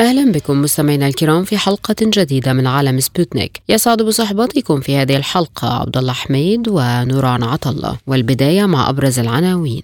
أهلا بكم مستمعينا الكرام في حلقة جديدة من عالم سبوتنيك. يسعد بصحبتكم في هذه الحلقة عبد الله حميد ونوران عطلة والبداية مع أبرز العناوين.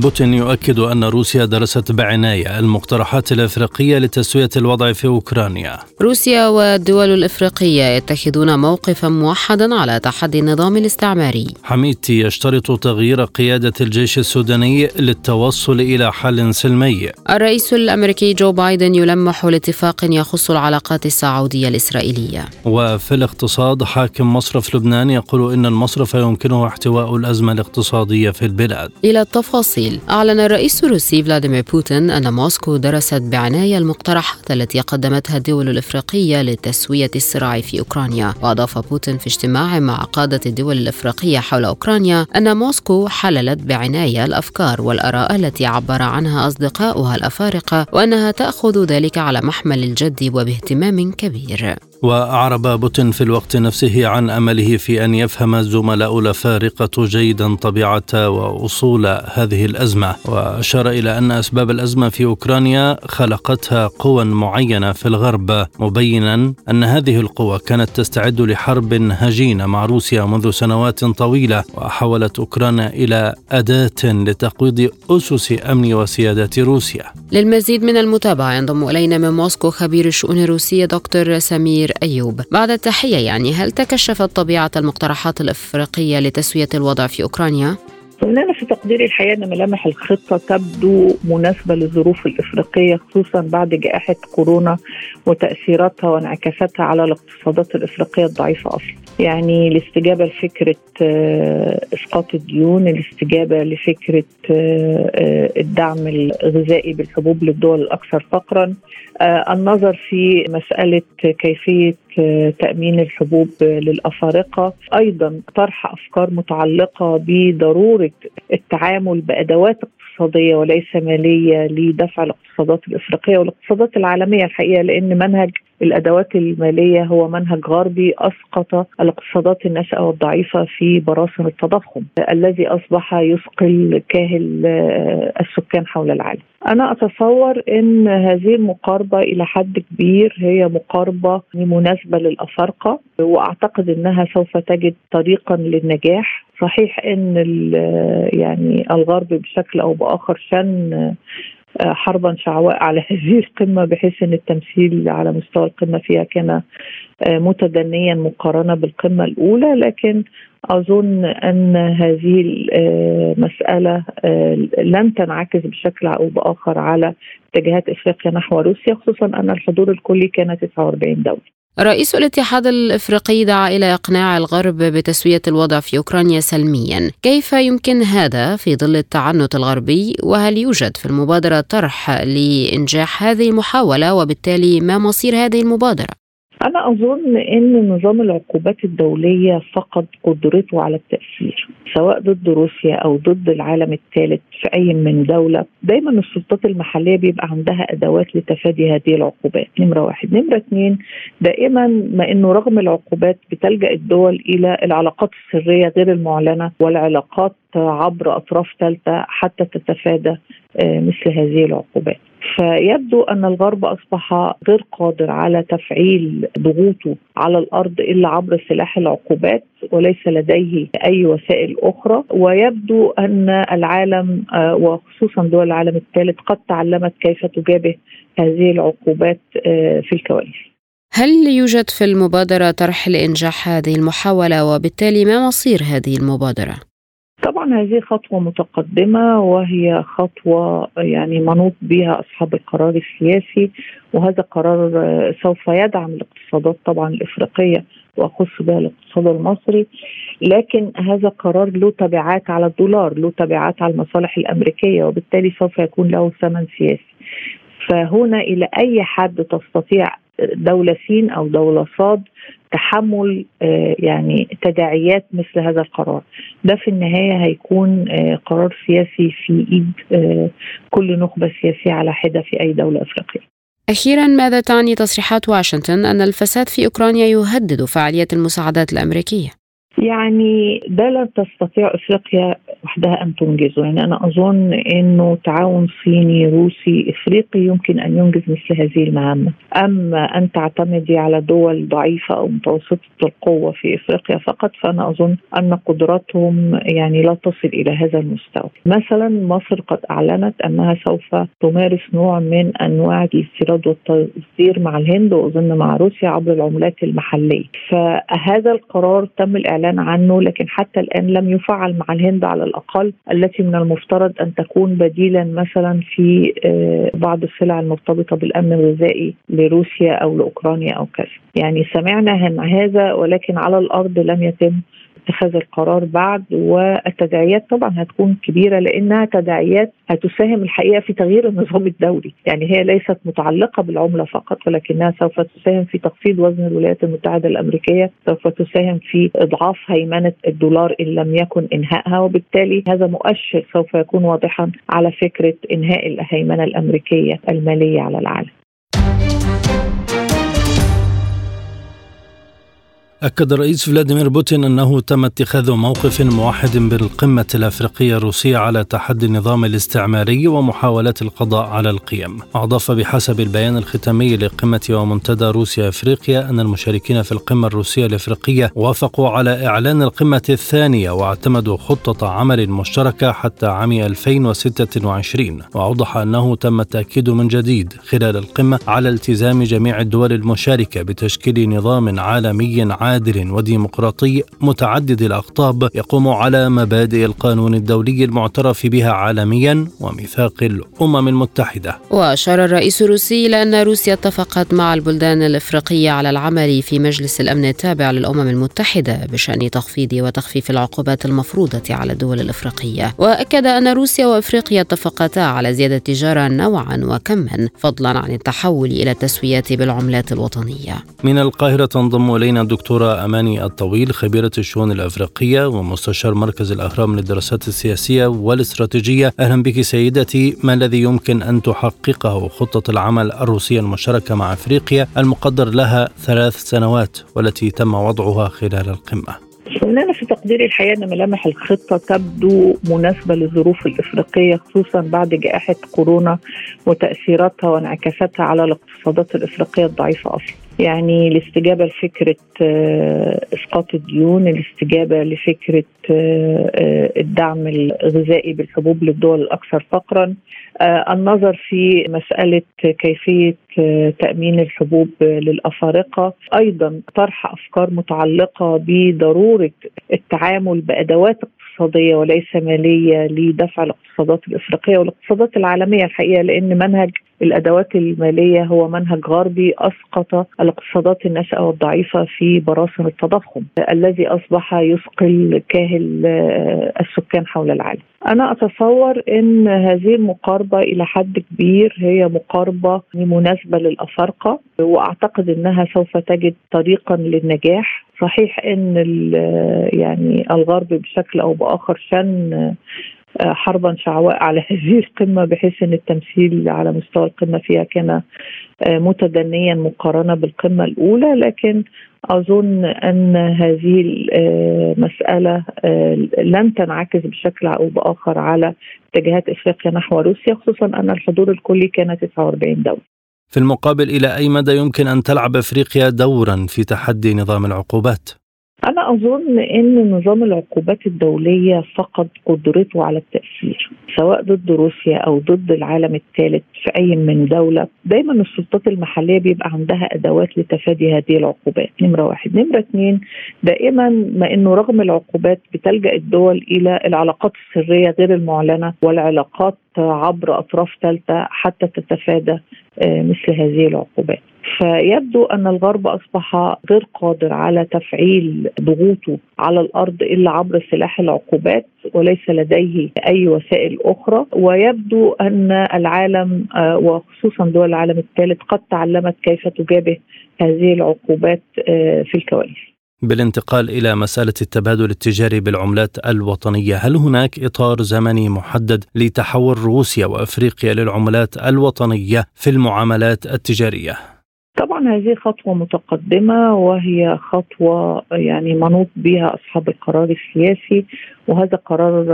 بوتين يؤكد أن روسيا درست بعناية المقترحات الإفريقية لتسوية الوضع في أوكرانيا. روسيا والدول الإفريقية يتخذون موقفا موحدا على تحدي النظام الاستعماري. حميدتي يشترط تغيير قيادة الجيش السوداني للتوصل إلى حل سلمي. الرئيس الأمريكي جو بايدن يلمح لاتفاق يخص العلاقات السعودية الإسرائيلية. وفي الاقتصاد حاكم مصرف لبنان يقول إن المصرف يمكنه احتواء الأزمة الاقتصادية في البلاد. إلى التفاصيل. أعلن الرئيس الروسي فلاديمير بوتين أن موسكو درست بعناية المقترحات التي قدمتها الدول الإفريقية لتسوية الصراع في أوكرانيا. وأضاف بوتين في اجتماع مع قادة الدول الإفريقية حول أوكرانيا أن موسكو حللت بعناية الأفكار والآراء التي عبر عنها أصدقاؤها الأفارقة وأنها تأخذ ذلك على محمل الجد وباهتمام كبير. وأعرب بوتين في الوقت نفسه عن أمله في أن يفهم الزملاء الأفارقة جيدا طبيعة وأصول هذه الأزمة وأشار إلى أن أسباب الأزمة في أوكرانيا خلقتها قوى معينة في الغرب مبينا أن هذه القوى كانت تستعد لحرب هجينة مع روسيا منذ سنوات طويلة وحولت أوكرانيا إلى أداة لتقويض أسس أمن وسيادة روسيا. للمزيد من المتابعة ينضم إلينا من موسكو خبير الشؤون الروسية دكتور سمير أيوب بعد التحية يعني هل تكشفت طبيعة المقترحات الإفريقية لتسوية الوضع في أوكرانيا؟ أنا في تقديري الحقيقة أن ملامح الخطة تبدو مناسبة للظروف الإفريقية خصوصا بعد جائحة كورونا وتأثيراتها وانعكاساتها على الاقتصادات الإفريقية الضعيفة أصلا يعني الاستجابة لفكرة إسقاط الديون الاستجابة لفكرة الدعم الغذائي بالحبوب للدول الأكثر فقرا. النظر في مسألة كيفية تأمين الحبوب للأفارقة. أيضا طرح أفكار متعلقة بضرورة التعامل بأدوات اقتصادية وليس مالية لدفع الاقتصادات الإفريقية والاقتصادات العالمية الحقيقة لأن منهج الأدوات المالية هو منهج غربي أسقط الاقتصادات الناشئة والضعيفة في براثن التضخم الذي أصبح يثقل كاهل السكان حول العالم. أنا أتصور إن هذه المقاربة إلى حد كبير هي مقاربة مناسبة للأفارقة وأعتقد إنها سوف تجد طريقا للنجاح صحيح إن يعني الغرب بشكل أو بآخر شن حربا شعواء على هذه القمة بحيث أن التمثيل على مستوى القمة فيها كان متدنيا مقارنة بالقمة الأولى. لكن أظن أن هذه المسألة لن تنعكس بشكل أو بآخر على اتجاهات إفريقيا نحو روسيا خصوصا أن الحضور الكلي كان 49 دولة. رئيس الاتحاد الإفريقي دعا إلى إقناع الغرب بتسوية الوضع في أوكرانيا سلميا، كيف يمكن هذا في ظل التعنت الغربي؟ وهل يوجد في المبادرة طرح لإنجاح هذه المحاولة؟ وبالتالي ما مصير هذه المبادرة؟ أنا أظن أن نظام العقوبات الدولية فقد قدرته على التأثير سواء ضد روسيا أو ضد العالم الثالث في أي من دولة. دايما السلطات المحلية بيبقى عندها أدوات لتفادي هذه العقوبات. نمرة واحد. نمرة اثنين دائما ما أنه رغم العقوبات بتلجأ الدول إلى العلاقات السرية غير المعلنة والعلاقات عبر أطراف ثالثة حتى تتفادى مثل هذه العقوبات. فيبدو أن الغرب أصبح غير قادر على تفعيل ضغوطه على الأرض إلا عبر سلاح العقوبات وليس لديه أي وسائل أخرى ويبدو أن العالم وخصوصا دول العالم الثالث قد تعلمت كيف تجابه هذه العقوبات في الكواليس. هل يوجد في المبادرة طرح لإنجاح هذه المحاولة وبالتالي ما مصير هذه المبادرة؟ طبعا هذه خطوة متقدمة وهي خطوة يعني منوط بها أصحاب القرار السياسي وهذا قرار سوف يدعم الاقتصادات طبعا الإفريقية وأخص بها الاقتصاد المصري. لكن هذا قرار له تبعات على الدولار له تبعات على المصالح الأمريكية وبالتالي سوف يكون له ثمن سياسي. فهنا إلى أي حد تستطيع دولة سين أو دولة صاد تحمل آه، يعني تداعيات مثل هذا القرار ده في النهاية هيكون آه، قرار سياسي في إيد آه، كل نخبة سياسية على حده في أي دولة أفريقية أخيرا ماذا تعني تصريحات واشنطن أن الفساد في أوكرانيا يهدد فعالية المساعدات الأمريكية؟ يعني ده لا تستطيع إفريقيا وحدها أن تنجزه، يعني أنا أظن إنه تعاون صيني روسي إفريقي يمكن أن ينجز مثل هذه المهمه، أما أن تعتمدي على دول ضعيفة أو متوسطة القوة في إفريقيا فقط فأنا أظن أن قدراتهم يعني لا تصل إلى هذا المستوى. مثلا مصر قد أعلنت أنها سوف تمارس نوع من أنواع الاستيراد والتصدير مع الهند وأظن مع روسيا عبر العملات المحلية، فهذا القرار تم الإعلان الاعلان عنه لكن حتى الآن لم يفعل مع الهند على الأقل. التي من المفترض أن تكون بديلا مثلا في آه، بعض السلع المرتبطة بالأمن الغذائي لروسيا أو لأوكرانيا أو كذا. يعني سمعنا عن هذا ولكن على الأرض لم يتم اتخاذ القرار بعد والتداعيات طبعا هتكون كبيرة لأنها تداعيات هتساهم الحقيقة في تغيير النظام الدولي، يعني هي ليست متعلقة بالعملة فقط ولكنها سوف تساهم في تخفيض وزن الولايات المتحدة الأمريكية، سوف تساهم في إضعاف هيمنة الدولار إن لم يكن إنهائها وبالتالي هذا مؤشر سوف يكون واضحا على فكرة إنهاء الهيمنة الأمريكية المالية على العالم. أكد الرئيس فلاديمير بوتين أنه تم اتخاذ موقف موحد بالقمة الأفريقية الروسية على تحدي النظام الاستعماري ومحاولات القضاء على القيم. أضاف بحسب البيان الختامي لقمة ومنتدى روسيا أفريقيا أن المشاركين في القمة الروسية الأفريقية وافقوا على إعلان القمة الثانية واعتمدوا خطة عمل مشتركة حتى عام 2026 وأوضح أنه تم التأكيد من جديد خلال القمة على التزام جميع الدول المشاركة بتشكيل نظام عالمي عام عادل وديمقراطي متعدد الأقطاب يقوم على مبادئ القانون الدولي المعترف بها عالميا وميثاق الأمم المتحدة. وأشار الرئيس الروسي إلى أن روسيا اتفقت مع البلدان الإفريقية على العمل في مجلس الأمن التابع للأمم المتحدة بشأن تخفيض وتخفيف العقوبات المفروضة على الدول الإفريقية، وأكد أن روسيا وإفريقيا اتفقتا على زيادة التجاره نوعا وكما فضلا عن التحول إلى التسويات بالعملات الوطنية. من القاهرة تنضم إلينا الدكتور الدكتورة أماني الطويل خبيرة الشؤون الأفريقية ومستشار مركز الأهرام للدراسات السياسية والاستراتيجية. أهلا بك سيدتي ما الذي يمكن أن تحققه خطة العمل الروسية المشتركة مع أفريقيا المقدر لها ثلاث سنوات والتي تم وضعها خلال القمة؟ أنا في تقديري الحقيقة أن ملامح الخطة تبدو مناسبة للظروف الإفريقية خصوصا بعد جائحة كورونا وتأثيراتها وانعكاساتها على الاقتصادات الإفريقية الضعيفة أصلا. يعني الاستجابة لفكرة آه، إسقاط الديون، الاستجابة لفكرة آه، آه، الدعم الغذائي بالحبوب للدول الأكثر فقرا، النظر في مسألة كيفية تأمين الحبوب للأفارقة، أيضا طرح أفكار متعلقة بضرورة التعامل بأدوات اقتصادية وليس مالية لدفع الاقتصادات الإفريقية والاقتصادات العالمية الحقيقة لأن منهج الأدوات المالية هو منهج غربي أسقط الاقتصادات الناشئة والضعيفة في براثن التضخم الذي أصبح يثقل كاهل السكان حول العالم. أنا أتصور إن هذه المقاربة إلى حد كبير هي مقاربة مناسبة للأفارقة وأعتقد إنها سوف تجد طريقا للنجاح صحيح إن يعني الغرب بشكل أو بآخر شن حربا شعواء على هذه القمة بحيث إن التمثيل على مستوى القمة فيها كان آه، متدنيا مقارنة بالقمة الأولى لكن أظن أن هذه المساله آه، لن تنعكس بشكل أو بآخر على اتجاهات إفريقيا نحو روسيا خصوصا أن الحضور الكلي كان 49 دولة. في المقابل إلى أي مدى يمكن أن تلعب إفريقيا دورا في تحدي نظام العقوبات؟ أنا أظن أن نظام العقوبات الدولية فقد قدرته على التأثير سواء ضد روسيا أو ضد العالم الثالث في أي من دولة. دايما السلطات المحلية بيبقى عندها أدوات لتفادي هذه العقوبات. نمرة واحد. نمرة اثنين دائما ما أنه رغم العقوبات بتلجأ الدول إلى العلاقات السرية غير المعلنة والعلاقات عبر أطراف ثالثة حتى تتفادى آه، مثل هذه العقوبات. فيبدو أن الغرب أصبح غير قادر على تفعيل ضغوطه على الأرض إلا عبر سلاح العقوبات وليس لديه أي وسائل أخرى ويبدو أن العالم آه، وخصوصا دول العالم الثالث قد تعلمت كيف تجابه هذه العقوبات آه، في الكواليس بالانتقال إلى مسألة التبادل التجاري بالعملات الوطنية، هل هناك إطار زمني محدد لتحول روسيا وأفريقيا للعملات الوطنية في المعاملات التجارية؟ طبعا هذه خطوة متقدمة وهي خطوة يعني منوط بها أصحاب القرار السياسي وهذا قرار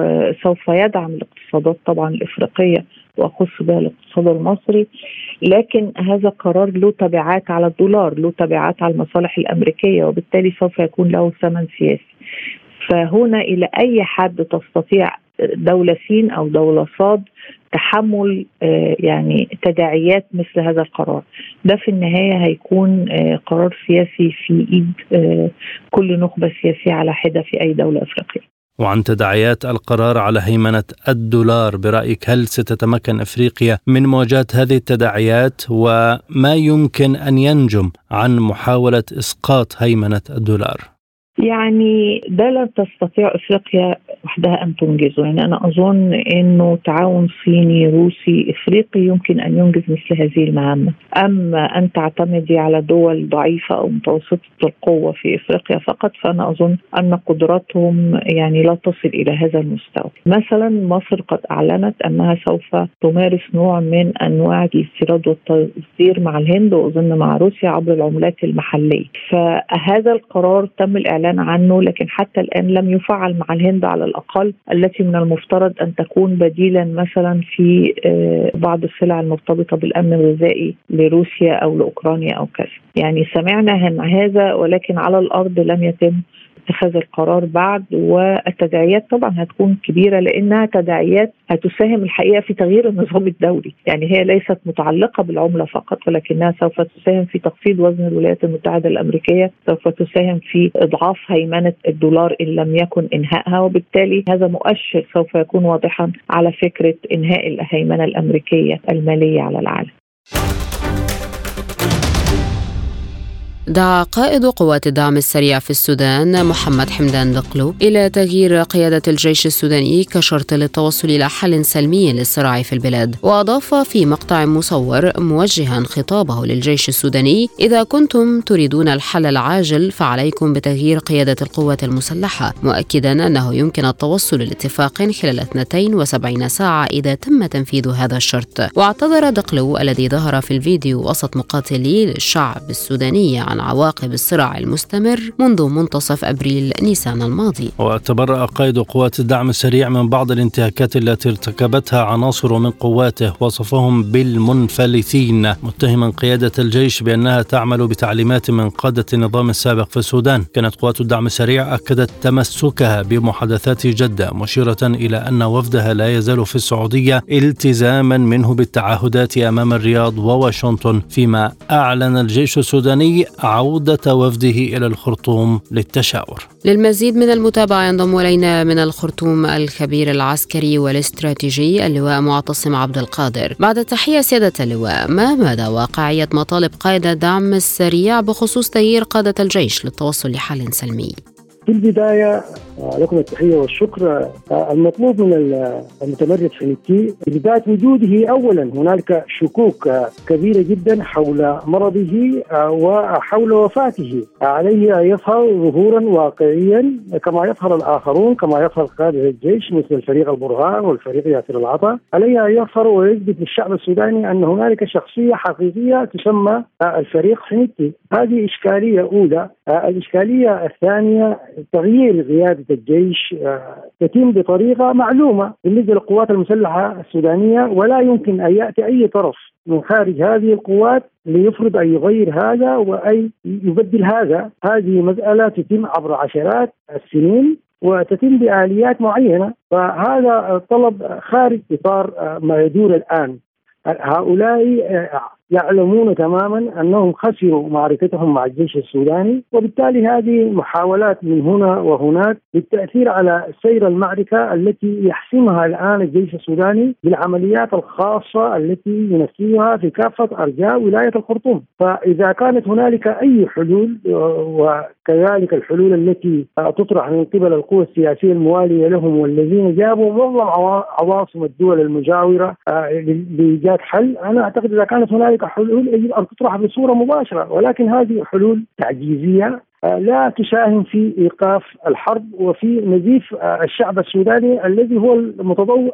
سوف يدعم الاقتصادات طبعا الإفريقية وأخص بها الاقتصاد المصري. لكن هذا قرار له تبعات على الدولار له تبعات على المصالح الأمريكية وبالتالي سوف يكون له ثمن سياسي. فهنا إلى أي حد تستطيع دولة سين أو دولة صاد تحمل آه، يعني تداعيات مثل هذا القرار. ده في النهاية هيكون آه، قرار سياسي في إيد آه، كل نخبة سياسية على حدة في أي دولة أفريقية. وعن تداعيات القرار على هيمنة الدولار برأيك هل ستتمكن أفريقيا من مواجهة هذه التداعيات؟ وما يمكن أن ينجم عن محاولة إسقاط هيمنة الدولار؟ يعني ده لا تستطيع إفريقيا وحدها أن تنجزه. يعني أنا أظن إنه تعاون صيني روسي إفريقي يمكن أن ينجز مثل هذه المهمة. أما أن تعتمدي على دول ضعيفة أو متوسطة القوة في إفريقيا فقط فأنا أظن أن قدراتهم يعني لا تصل إلى هذا المستوى. مثلا مصر قد أعلنت أنها سوف تمارس نوع من أنواع الاستيراد والتصدير مع الهند وأظن مع روسيا عبر العملات المحلية. فهذا القرار تم الإعلان الاعلان عنه لكن حتى الآن لم يفعل مع الهند على الأقل. التي من المفترض أن تكون بديلا مثلا في آه، بعض السلع المرتبطة بالأمن الغذائي لروسيا أو لأوكرانيا أو كذا. يعني سمعنا عن هذا ولكن على الأرض لم يتم اتخاذ القرار بعد والتداعيات طبعا هتكون كبيرة لأنها تداعيات هتساهم الحقيقة في تغيير النظام الدولي، يعني هي ليست متعلقة بالعملة فقط ولكنها سوف تساهم في تخفيض وزن الولايات المتحدة الأمريكية، سوف تساهم في إضعاف هيمنة الدولار إن لم يكن إنهائها وبالتالي هذا مؤشر سوف يكون واضحا على فكرة إنهاء الهيمنة الأمريكية المالية على العالم. دعا قائد قوات الدعم السريع في السودان محمد حمدان دقلو إلى تغيير قيادة الجيش السوداني كشرط للتوصل إلى حل سلمي للصراع في البلاد. وأضاف في مقطع مصور موجها خطابه للجيش السوداني إذا كنتم تريدون الحل العاجل فعليكم بتغيير قيادة القوات المسلحة مؤكدا أنه يمكن التوصل لاتفاق خلال 72 ساعة إذا تم تنفيذ هذا الشرط. واعتذر دقلو الذي ظهر في الفيديو وسط مقاتلي الشعب السوداني عواقب الصراع المستمر منذ منتصف أبريل نيسان الماضي. وتبرأ قائد قوات الدعم السريع من بعض الانتهاكات التي ارتكبتها عناصر من قواته وصفهم بالمنفلتين متهما قيادة الجيش بأنها تعمل بتعليمات من قادة النظام السابق في السودان. كانت قوات الدعم السريع أكدت تمسكها بمحادثات جدة مشيرة إلى أن وفدها لا يزال في السعودية التزاما منه بالتعهدات أمام الرياض وواشنطن فيما أعلن الجيش السوداني عودة وفده إلى الخرطوم للتشاور للمزيد من المتابعة ينضم إلينا من الخرطوم الخبير العسكري والاستراتيجي اللواء معتصم عبد القادر بعد تحية سيادة اللواء ما مدى واقعية مطالب قائد الدعم السريع بخصوص تغيير قادة الجيش للتوصل لحل سلمي؟ في البداية آه، لكم التحية والشكر. آه، المطلوب من المتمرد فينيكي بذات وجوده. أولا هنالك شكوك آه، كبيرة جدا حول مرضه وحول وفاته. عليه أن يظهر ظهورا واقعيا كما يظهر الآخرون كما يظهر قادة الجيش مثل الفريق البرهان والفريق ياسر العطا. عليه أن يظهر ويثبت للشعب السوداني أن هنالك شخصية حقيقية تسمى الفريق فينيكي هذه إشكالية أولى. الإشكالية الثانية تغيير قيادة الجيش يتم بطريقة معلومة بالنسبة للقوات المسلحة السودانية ولا يمكن أن يأتي أي طرف من خارج هذه القوات ليفرض أن يغير هذا وأي يبدل هذا. هذه مسألة تتم عبر عشرات السنين وتتم بآليات معينة فهذا طلب خارج إطار ما يدور الآن. هؤلاء يعلمون تماما أنهم خسروا معركتهم مع الجيش السوداني وبالتالي هذه محاولات من هنا وهناك للتأثير على سير المعركة التي يحسمها الآن الجيش السوداني بالعمليات الخاصة التي ينفذها في كافة أرجاء ولاية الخرطوم، فإذا كانت هنالك أي حلول وكذلك الحلول التي تطرح من قبل القوى السياسية الموالية لهم والذين جابوا معظم عواصم الدول المجاورة آه، لإيجاد حل، أنا أعتقد إذا كانت هنالك حلول يجب أن تطرح بصورة مباشرة ولكن هذه حلول تعجيزية آه، لا تساهم في إيقاف الحرب وفي نزيف آه، الشعب السوداني الذي هو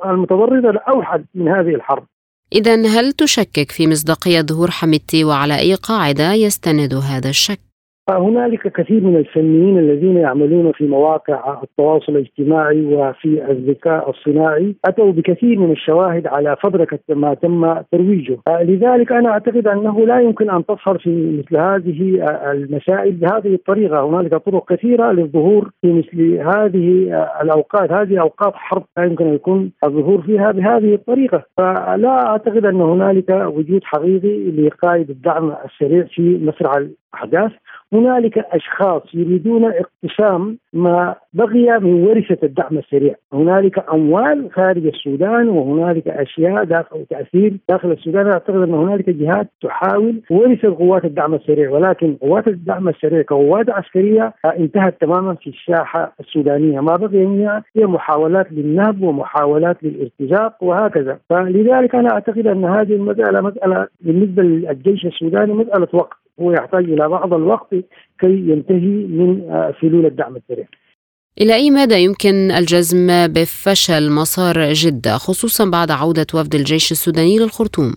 المتضرر الأوحد من هذه الحرب. اذا هل تشكك في مصداقية ظهور حميدتي وعلى أي قاعدة يستند هذا الشك؟ هنالك كثير من الفنيين الذين يعملون في مواقع التواصل الاجتماعي وفي الذكاء الصناعي. أتوا بكثير من الشواهد على فبركة ما تم ترويجه، لذلك أنا أعتقد أنه لا يمكن أن تظهر في مثل هذه المسائل بهذه الطريقة، هنالك طرق كثيرة للظهور في مثل هذه الأوقات، هذه أوقات حرب لا يمكن أن يكون الظهور فيها بهذه الطريقة، فلا أعتقد أن هنالك وجود حقيقي لقائد الدعم السريع في مسرع الأحداث. هنالك أشخاص يريدون اقتسام ما بقي من ورثة الدعم السريع، هنالك أموال خارج السودان وهنالك أشياء داخل تأثير داخل السودان، أعتقد أن هنالك جهات تحاول ورثه قوات الدعم السريع ولكن قوات الدعم السريع كقوات عسكرية انتهت تماما في الساحة السودانية، ما بقي منها هي محاولات للنهب ومحاولات للارتزاق وهكذا، فلذلك أنا أعتقد أن هذه المسألة مسألة بالنسبة للجيش السوداني مسألة وقت. هو يحتاج إلى بعض الوقت كي ينتهي من آه، فلول الدعم السريع. إلى أي مدى يمكن الجزم بفشل مسار جدة خصوصا بعد عودة وفد الجيش السوداني للخرطوم؟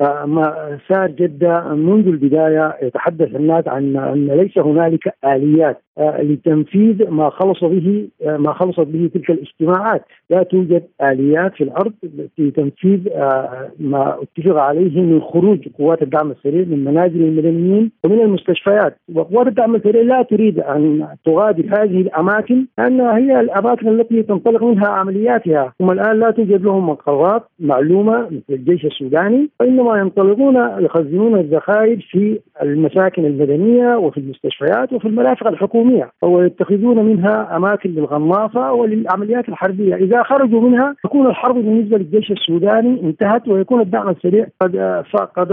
مسار جدة منذ البداية يتحدث الناس عن أن ليس هنالك آليات. آه، لتنفيذ ما خلص به آه، ما خلصت به تلك الاجتماعات، لا توجد آليات في الأرض في تنفيذ آه، ما اتفق عليه من خروج قوات الدعم السريع من منازل المدنيين ومن المستشفيات، وقوات الدعم السريع لا تريد أن تغادر هذه الأماكن لانها هي الأماكن التي تنطلق منها عملياتها، هم الآن لا توجد لهم مقرات معلومة مثل الجيش السوداني، وإنما ينطلقون يخزنون الذخائر في المساكن المدنية وفي المستشفيات وفي المرافق الحكومية ويتخذون منها أماكن للغناصه وللعمليات الحربية، إذا خرجوا منها تكون الحرب بالنسبة للجيش السوداني انتهت ويكون الدعم السريع قد فقد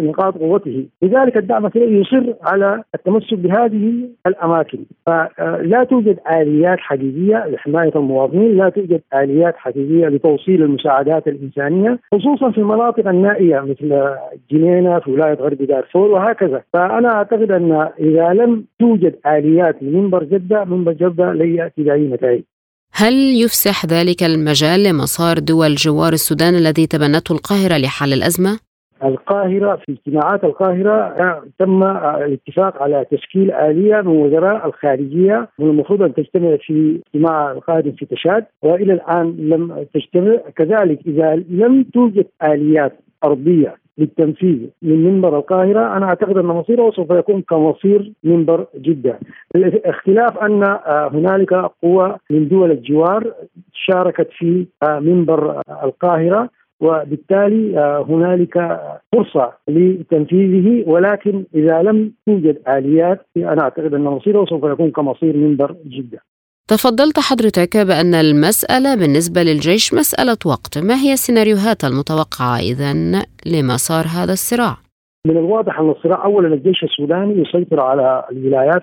نقاط قوته، لذلك الدعم السريع يصر على التمسك بهذه الأماكن، فلا توجد آليات حقيقيه لحماية المواطنين، لا توجد آليات حقيقيه لتوصيل المساعدات الإنسانية خصوصا في المناطق النائية. مثل جنينه في ولاية غرب دارفور وهكذا، فأنا أعتقد أن إذا لم توجد آليات العمليات لمنبر جدة منبر جدة لا يأتي بأي نتائج. هل يفسح ذلك المجال لمسار دول جوار السودان الذي تبنته القاهرة لحل الأزمة؟ القاهرة في اجتماعات القاهرة تم الاتفاق على تشكيل آلية من وزراء الخارجية والمفروض أن تجتمع في اجتماع القادم في تشاد وإلى الآن لم تجتمع. كذلك إذا لم توجد آليات أرضية للتنفيذ من منبر القاهرة أنا أعتقد أن مصيره سوف يكون كمصير منبر جدة. الاختلاف أن آه، هنالك قوى من دول الجوار شاركت في آه، منبر القاهرة وبالتالي آه، هنالك فرصة لتنفيذه ولكن إذا لم توجد آليات أنا أعتقد أن مصيره سوف يكون كمصير منبر جدة. تفضلت حضرتك بأن المسألة بالنسبة للجيش مسألة وقت ما هي السيناريوهات المتوقعة إذا لمسار هذا الصراع؟ من الواضح أن الصراع اولا الجيش السوداني يسيطر على الولايات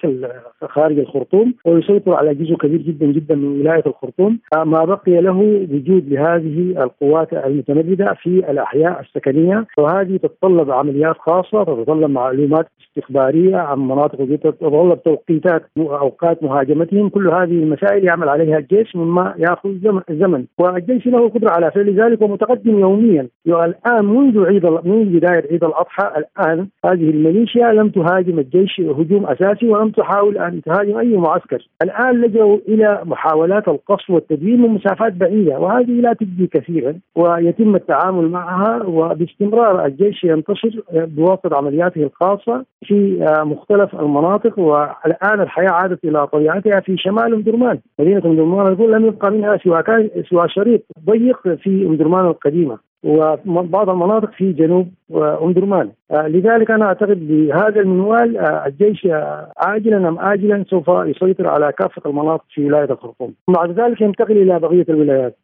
خارج الخرطوم ويسيطر على جزء كبير جدا جدا من ولاية الخرطوم. ما بقي له وجود لهذه القوات المتمردة في الأحياء السكنية. وهذه تتطلب عمليات خاصة تتطلب معلومات استخبارية عن مناطق تتطلب توقيتات أوقات مهاجمتهم. كل هذه المسائل يعمل عليها الجيش مما يأخذ زمن. والجيش له قدرة على فعل ذلك ومتقدم يوميا. الان منذ عيد منذ بداية عيد الأضحى الان هذه الميليشيا لم تهاجم الجيش هجوم أساسي ولم تحاول أن تهاجم أي معسكر، الآن لجوا إلى محاولات القصف والتدوين من مسافات بعيدة وهذه لا تجدي كثيرا ويتم التعامل معها وباستمرار الجيش ينتصر بواسطة عملياته الخاصة في مختلف المناطق والآن الحياة عادت إلى طبيعتها في شمال ام درمان، مدينة ام درمان لم يبقى منها سوى سوى شريط ضيق في ام درمان القديمة، وبعض المناطق في جنوب أم درمان. لذلك أنا أعتقد بهذا المنوال الجيش عاجلا أم اجلا سوف يسيطر على كافة المناطق في ولاية الخرطوم بعد ذلك ينتقل إلى بقية الولايات.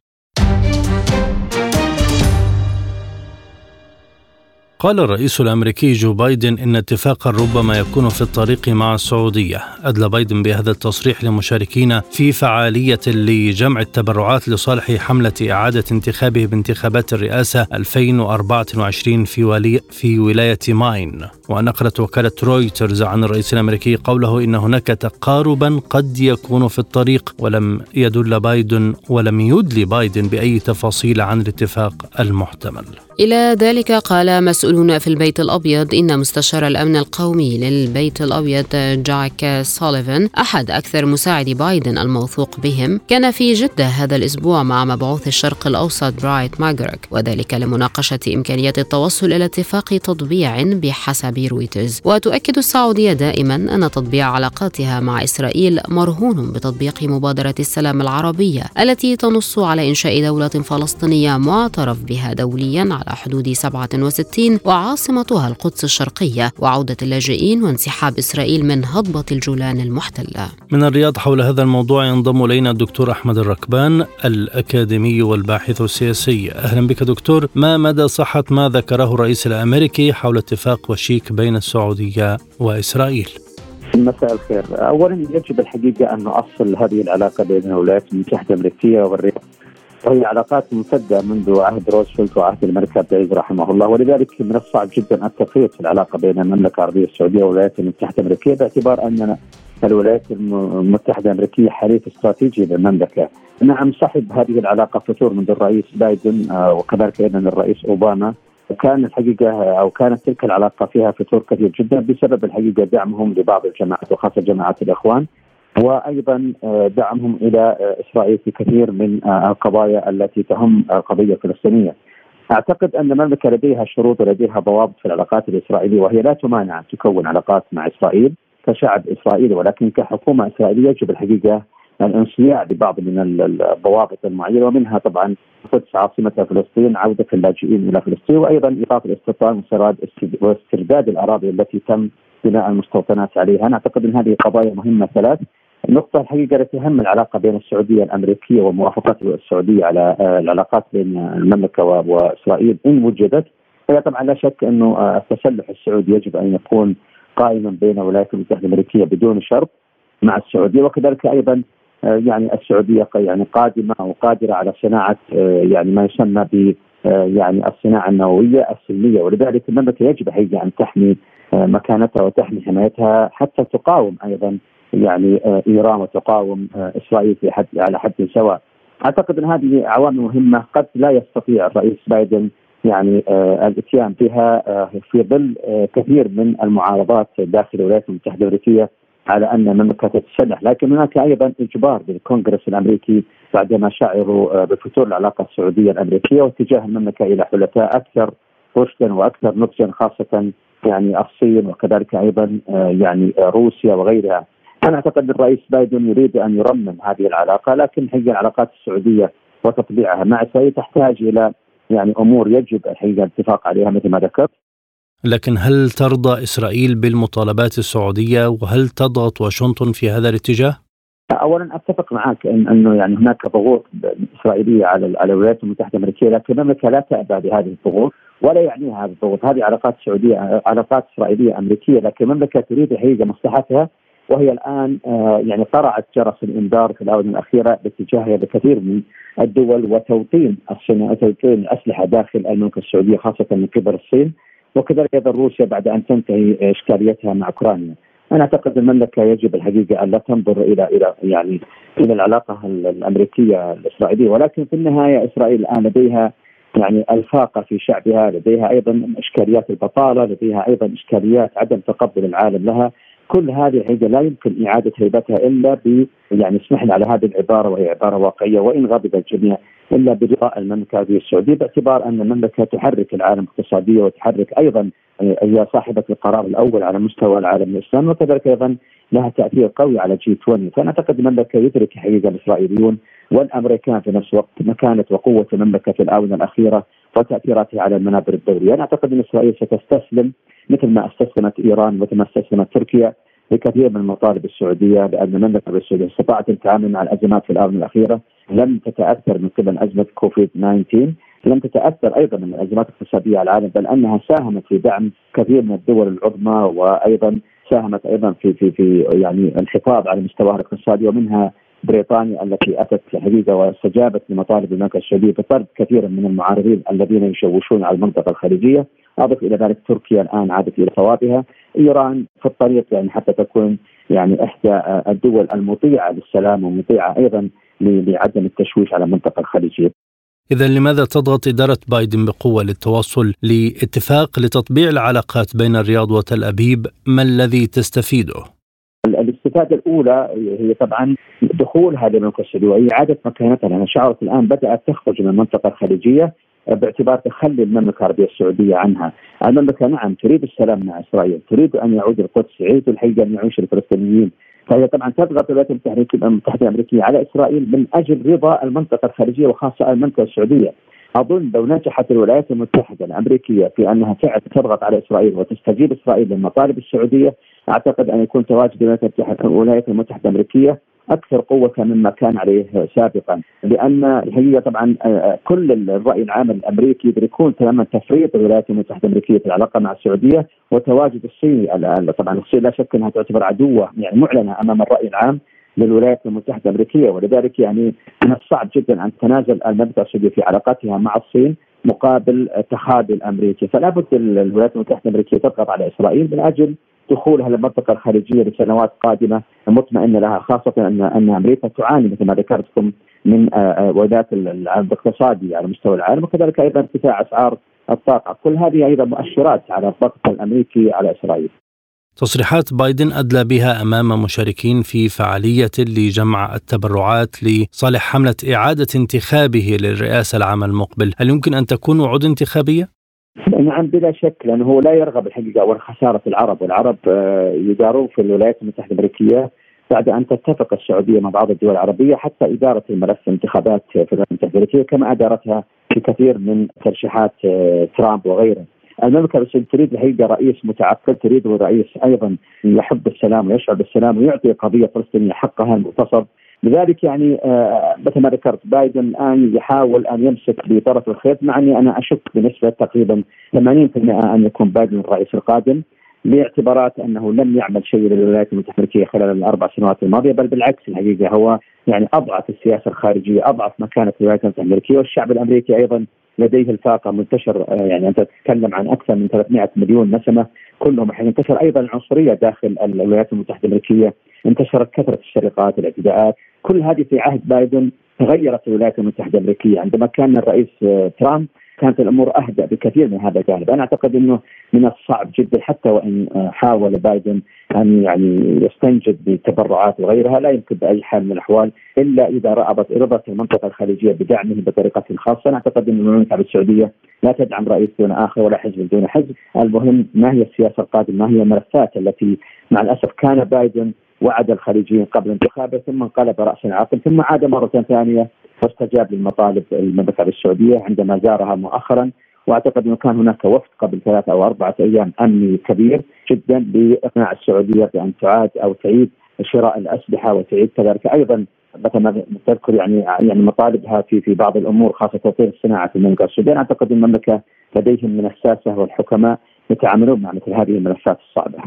قال الرئيس الأمريكي جو بايدن إن اتفاقا ربما يكون في الطريق مع السعودية، أدلى بايدن بهذا التصريح لمشاركين في فعالية لجمع التبرعات لصالح حملة إعادة انتخابه بانتخابات الرئاسة 2024 في ولي في ولاية ماين، ونقلت وكالة رويترز عن الرئيس الأمريكي قوله إن هناك تقاربا قد يكون في الطريق ولم يدل بايدن ولم يدلي بايدن بأي تفاصيل عن الاتفاق المحتمل. إلى ذلك قال مسؤولون في البيت الأبيض إن مستشار الأمن القومي للبيت الأبيض جاك سوليفان أحد أكثر مساعدي بايدن الموثوق بهم كان في جدة هذا الأسبوع مع مبعوث الشرق الأوسط بريت ماكغورك وذلك لمناقشة إمكانية التوصل إلى اتفاق تطبيع بحسب رويترز. وتؤكد السعودية دائما أن تطبيع علاقاتها مع إسرائيل مرهون بتطبيق مبادرة السلام العربية التي تنص على إنشاء دولة فلسطينية معترف بها دوليا على حدود 67 وعاصمتها القدس الشرقية وعودة اللاجئين وانسحاب إسرائيل من هضبة الجولان المحتلة من الرياض حول هذا الموضوع ينضم إلينا الدكتور أحمد الركبان الأكاديمي والباحث السياسي. أهلا بك دكتور. ما مدى صحة ما ذكره الرئيس الأمريكي حول اتفاق وشيك بين السعودية وإسرائيل؟ مساء الخير. اولا يجب الحقيقة أن نؤصل هذه العلاقة بين الولايات المتحدة الأمريكية والرياض. وهي علاقات ممتدة منذ عهد روزفلت وعهد الملك عبد العزيز رحمه الله ولذلك من الصعب جدا التفريط في العلاقة بين المملكة العربية السعودية والولايات المتحدة الأمريكية باعتبار أن الولايات المتحدة الأمريكية حليف استراتيجي للمملكة. نعم صحب هذه العلاقة فتور منذ الرئيس بايدن آه، وكذلك أيضا الرئيس أوباما. وكان الحقيقة أو كانت تلك العلاقة فيها فتور كثير جدا بسبب الحقيقة دعمهم لبعض الجماعات وخاصة جماعات الإخوان. وأيضا آه، دعمهم إلى آه، إسرائيل في كثير من آه، القضايا التي تهم القضية الفلسطينيه. أعتقد أن المملكه لديها شروط ولديها ضوابط في العلاقات الإسرائيلية وهي لا تمانع أن تكون علاقات مع إسرائيل كشعب إسرائيلي ولكن كحكومة إسرائيلية يجب الحقيقة الانصياع ببعض من الضوابط المعينة ومنها طبعا القدس عاصمة فلسطين عودة اللاجئين إلى فلسطين وأيضا إيقاف الاستيطان واسترداد الأراضي التي تم بناء المستوطنات عليها، أنا أعتقد إن هذه قضايا مهمة ثلاث النقطة الحقيقة التي تهم العلاقة بين السعودية الأمريكية وموافقة السعودية على آه، العلاقات بين المملكة وإسرائيل إن وجدت هي طبعا لا شك أنه آه، التسلح السعودي يجب أن يكون قائما بين الولايات المتحدة الأمريكية بدون شرط مع السعودية وكذلك أيضا آه، يعني السعودية يعني قادمة أو قادرة على صناعة يعني ما يسمى ب يعني الصناعة النووية السلمية ولذلك المملكة يجب حقيقة أن تحمي مكانتها وتحمي حمايتها حتى تقاوم أيضا يعني آه، إيران وتقاوم آه، إسرائيل في حد على حد سواء. أعتقد إن هذه عوامل مهمة قد لا يستطيع الرئيس بايدن يعني آه الاتيان بها في ظل كثير من المعارضات داخل الولايات المتحدة الأمريكية على أن المملكة تتسلح، لكن هناك أيضا إجبار للكونغرس الأمريكي بعدما شعروا بفتور العلاقة السعودية الأمريكية واتجاه المملكة إلى حلفاء أكثر رشدا وأكثر نضجا خاصة يعني الصين وكذلك أيضا يعني روسيا وغيرها. أنا أعتقد الرئيس بايدن يريد أن يرمم هذه العلاقة لكن هي العلاقات السعودية وتطبيعها مع اسرائيل تحتاج إلى يعني أمور يجب الحقيقة الاتفاق عليها مثل ما ذكرت. لكن هل ترضى إسرائيل بالمطالبات السعودية؟ وهل تضغط واشنطن في هذا الاتجاه؟ اولا أتفق معك إن إنه يعني هناك ضغوط إسرائيلية على على الولايات المتحدة الأمريكية لكن المملكة لا تأبى بهذه الضغوط ولا يعنيها هذه الضغوط، هذه علاقات سعوديه علاقات إسرائيلية أمريكية لكن المملكة تريد الحقيقة مصلحتها وهي الآن آه، يعني قرعت جرس الإنذار في الآونة الأخيرة باتجاه كثير من الدول وتوطين توطين الأسلحة داخل المملكة السعودية خاصة من قبل الصين وكذلك أيضا روسيا بعد أن تنتهي إشكاليتها مع أوكرانيا. أنا أعتقد المملكة يجب الحقيقة أن لا تنظر إلى إلى يعني إلى العلاقة الأمريكية الإسرائيلية ولكن في النهاية إسرائيل الآن لديها يعني الفاقة في شعبها، لديها أيضا إشكاليات البطالة، لديها أيضا إشكاليات عدم تقبل العالم لها، كل هذه الحقيقة لا يمكن إعادة هيبتها إلا ب يعني اسمح لي على هذه العبارة وهي عبارة واقعية وإن غضب الجميع إلا برضاء المملكة هذه السعودية باعتبار أن المملكة تحرك العالم اقتصاديا وتحرك أيضا هي صاحبة القرار الأول على مستوى العالم الاسلامي وكذلك أيضا لها تأثير قوي على جي 20 فأنا أعتقد المملكة يدرك حقيقة الإسرائيليون والأمريكان في نفس الوقت مكانة وقوة المملكة في الآونة الأخيرة وتاثيراتها على المنابر الدولية، أنا أعتقد أن إسرائيل ستستسلم مثل ما استسلمت إيران مثل ما استسلمت تركيا لكثير من المطالب السعودية لأن المملكة السعودية استطاعت التعامل مع الأزمات في الآونة الأخيرة. لم تتأثر من قبل أزمة كوفيد 19 لم تتأثر أيضا من الأزمات الاقتصادية على العالم بل أنها ساهمت في دعم كثير من الدول العظمى وأيضا ساهمت أيضا في في في يعني الحفاظ على مستواها الاقتصادي ومنها بريطانيا التي أتت الحقيقة واستجابت لمطالب المملكة السعوديه بطرد كثيرا من المعارضين الذين يشوشون على المنطقة الخليجية، أضف إلى ذلك تركيا الآن عادت إلى صوابها، إيران في الطريق يعني حتى تكون يعني إحدى الدول المطيعة للسلام ومطيعة أيضا لعدم التشويش على المنطقة الخليجية. إذا لماذا تضغط إدارة بايدن بقوة للتوصل لاتفاق لتطبيع العلاقات بين الرياض وتل أبيب؟ ما الذي تستفيده؟ الاستفادة الأولى هي طبعا دخول هذه المملكة السعودية وإعادة مكانتها لأن شعرت الآن بدأت تخرج من المنطقة الخليجية باعتبار تخلي المملكة العربية السعودية عنها، المملكة نعم تريد السلام مع إسرائيل، تريد أن يعود القدس، تريد الحقيقة ان يعيش الفلسطينيين، فهي طبعا تضغط الولايات المتحده الأمريكية على إسرائيل من أجل رضا المنطقة الخليجية وخاصة المنطقة السعودية. أظن لو نجحت الولايات المتحدة الأمريكية في أنها فعلا تضغط على إسرائيل وتستجيب إسرائيل للمطالب السعودية أعتقد أن يكون تواجد الولايات المتحدة الأمريكية أكثر قوة مما كان عليه سابقا. لأن هي طبعا آه، كل الرأي العام الأمريكي يدركون تماما تفريط الولايات المتحدة الأمريكية في العلاقة مع السعودية وتواجد الصين. طبعا الصين لا شك أنها تعتبر عدوة يعني معلنة أمام الرأي العام. للولايات المتحدة الأمريكية ولذلك يعني من الصعب جدا أن تنازل المملكه السعوديه في علاقاتها مع الصين مقابل تخاذل الأمريكي فلا بد الولايات المتحدة الأمريكية تضغط على إسرائيل من أجل دخولها للمنطقه الخليجية لسنوات قادمة مطمئنة لها خاصة ان أن أمريكا تعاني مثل ما ذكرتكم من آه، وذات الاقتصادي على مستوى العالم وكذلك أيضا ارتفاع أسعار الطاقة، كل هذه أيضا مؤشرات على الضغط الأمريكي على إسرائيل. تصريحات بايدن أدلى بها أمام مشاركين في فعالية لجمع التبرعات لصالح حملة إعادة انتخابه للرئاسة العام المقبل هل يمكن أن تكون وعود انتخابية؟ نعم بلا شك لأنه هو لا يرغب الحقيقة اول خسارة العرب والعرب آه، يدارون في الولايات المتحدة الأمريكية بعد أن تتفق السعودية مع بعض الدول العربية حتى إدارة الملف الانتخابات في الولايات المتحدة الأمريكية كما أدارتها في كثير من ترشيحات آه، ترامب وغيره. المملكه السعوديه تريد الحقيقة رئيس متعقل، تريد رئيس أيضا يحب السلام ويشعر بالسلام ويعطي قضية فلسطينية حقها المغتصب لذلك يعني آه، مثل ما ذكرت بايدن الآن يحاول أن يمسك بطرف الخيط مع أني أنا أشك بنسبة تقريبا 80% أن يكون بايدن الرئيس القادم. باعتبارات أنه لم يعمل شيء للولايات المتحدة الامريكيه خلال الأربع سنوات الماضية بل بالعكس الحقيقة هو يعني أضعف السياسة الخارجية أضعف مكانة الولايات المتحدة. الامريكيه والشعب الأمريكي أيضا لديه الفاقه منتشر آه، يعني أنت تتكلم عن أكثر من 300 مليون نسمة كلهم انتشر أيضا العنصرية داخل الولايات المتحدة الأمريكية. انتشرت كثرة السرقات الاعتداءات كل هذه في عهد بايدن تغيرت الولايات المتحدة الأمريكية. عندما كان الرئيس آه، ترامب كانت الأمور اهدى بكثير من هذا الجانب، أنا أعتقد إنه من الصعب جدا حتى وإن حاول بايدن أن يعني يستنجد بتبرعات وغيرها لا يمكن بأي حال من الأحوال إلا إذا رأبت رضت المنطقة الخليجية بدعمه بطريقة خاصة، أنا أعتقد ان المملكة العربيه السعودية لا تدعم رئيس دون آخر ولا حزب دون حزب، المهم ما هي السياسة القادمة؟ ما هي الملفات التي مع الأسف كان بايدن وعد الخليجيين قبل انتخابه ثم انقلب راسا عاقل ثم عاد مرة ثانية واستجاب للمطالب المملكة السعودية عندما زارها مؤخرا وأعتقد أنه كان هناك وفد قبل ثلاثة أو أربعة أيام أمني كبير جدا باقناع السعودية بأن تعاد أو تعيد شراء الأسلحة وتعيد كذلك أيضا مثل ما تذكر يعني يعني مطالبها في في بعض الأمور خاصة تطوير الصناعه في المملكة السعودية أعتقد المملكة لديهم من الساسة والحكماء يتعاملون مع مثل هذه الملفات الصعبة.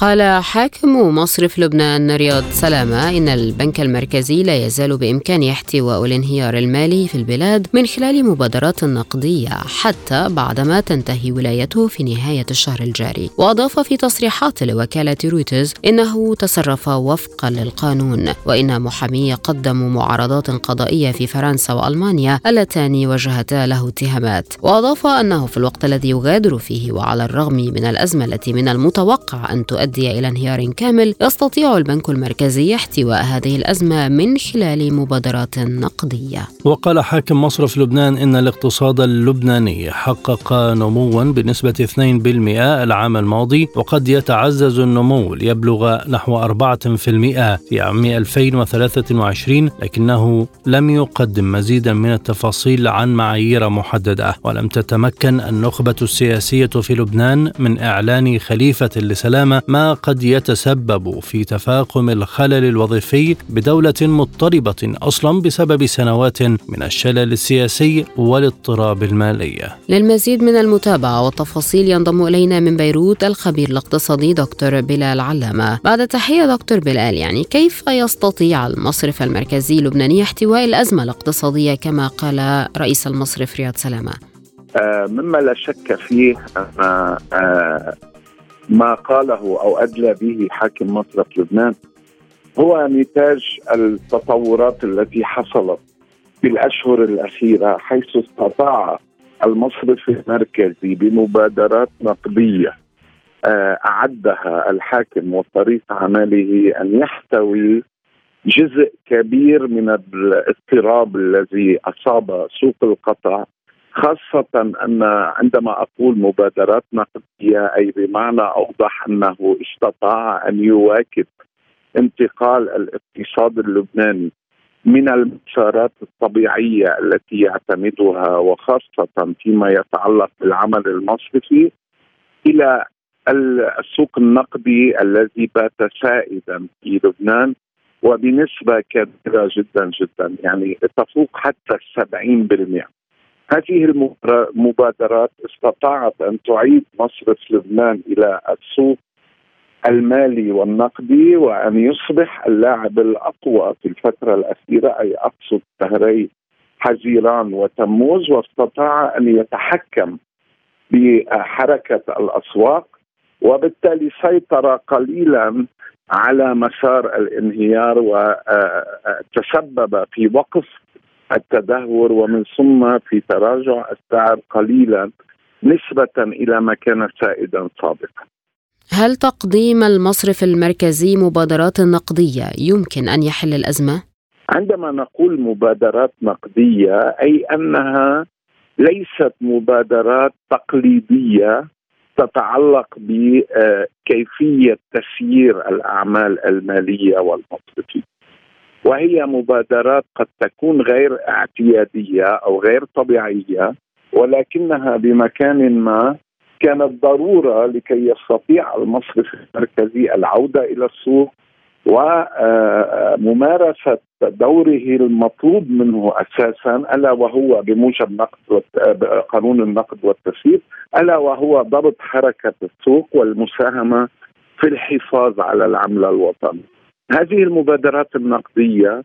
قال حاكم مصرف لبنان رياض سلامة إن البنك المركزي لا يزال بإمكانه احتواء الانهيار المالي في البلاد من خلال مبادرات نقدية حتى بعدما تنتهي ولايته في نهاية الشهر الجاري. وأضاف في تصريحات لوكالة رويترز إنه تصرف وفقا للقانون وإن محامي قدموا معارضات قضائية في فرنسا وألمانيا اللتان وجهتا له اتهامات. وأضاف أنه في الوقت الذي يغادر فيه وعلى الرغم من الأزمة التي من المتوقع أن تؤدي تؤدي إلى انهيار كامل يستطيع البنك المركزي احتواء هذه الأزمة من خلال مبادرات نقدية. وقال حاكم مصرف لبنان إن الاقتصاد اللبناني حقق نموا بنسبة 2% العام الماضي وقد يتعزز النمو ليبلغ نحو 4% في عام 2023 لكنه لم يقدم مزيدا من التفاصيل عن معايير محددة. ولم تتمكن النخبة السياسية في لبنان من إعلان خليفة لسلامة ما قد يتسبب في تفاقم الخلل الوظيفي بدولة مضطربة أصلا بسبب سنوات من الشلل السياسي والاضطراب المالي. للمزيد من المتابعة والتفاصيل ينضم إلينا من بيروت الخبير الاقتصادي دكتور بلال علامة. بعد تحية دكتور بلال يعني كيف يستطيع المصرف المركزي اللبناني احتواء الأزمة الاقتصادية كما قال رئيس المصرف رياض سلامة؟ آه مما لا شك فيه أن آه ما قاله أو أدلى به حاكم مصرف لبنان هو نتاج التطورات التي حصلت في الأشهر الأخيرة حيث استطاع المصرف المركزي بمبادرات نقدية آه، أعدها الحاكم وطريق عمله أن يحتوي جزء كبير من الاضطراب الذي أصاب سوق القطع خاصة أن عندما أقول مبادرات نقدية أي بمعنى أوضح أنه استطاع أن يواكب انتقال الاقتصاد اللبناني من المسارات الطبيعية التي يعتمدها وخاصة فيما يتعلق بالعمل المصرفي إلى السوق النقدي الذي بات سائدا في لبنان وبنسبة كبيرة جدا جدا يعني تفوق حتى السبعين بالمئة. هذه المبادرات استطاعت أن تعيد مصرف لبنان إلى السوق المالي والنقدي وأن يصبح اللاعب الأقوى في الفترة الأخيرة أي أقصد شهري حزيران وتموز واستطاع أن يتحكم بحركة الأسواق وبالتالي سيطر قليلا على مسار الانهيار وتسبب في وقف التدهور ومن ثم في تراجع السعر قليلا نسبة إلى ما كان سائدا سابقا. هل تقديم المصرف المركزي مبادرات نقدية يمكن أن يحل الأزمة؟ عندما نقول مبادرات نقدية أي أنها ليست مبادرات تقليدية تتعلق بكيفية تسيير الأعمال المالية والمصرفية وهي مبادرات قد تكون غير اعتيادية أو غير طبيعية ولكنها بمكان ما كانت ضرورة لكي يستطيع المصرف المركزي العودة إلى السوق وممارسة دوره المطلوب منه أساسا ألا وهو بموجب نقد قانون النقد والتسويق ألا وهو ضبط حركة السوق والمساهمة في الحفاظ على العمله الوطنيه. هذه المبادرات النقدية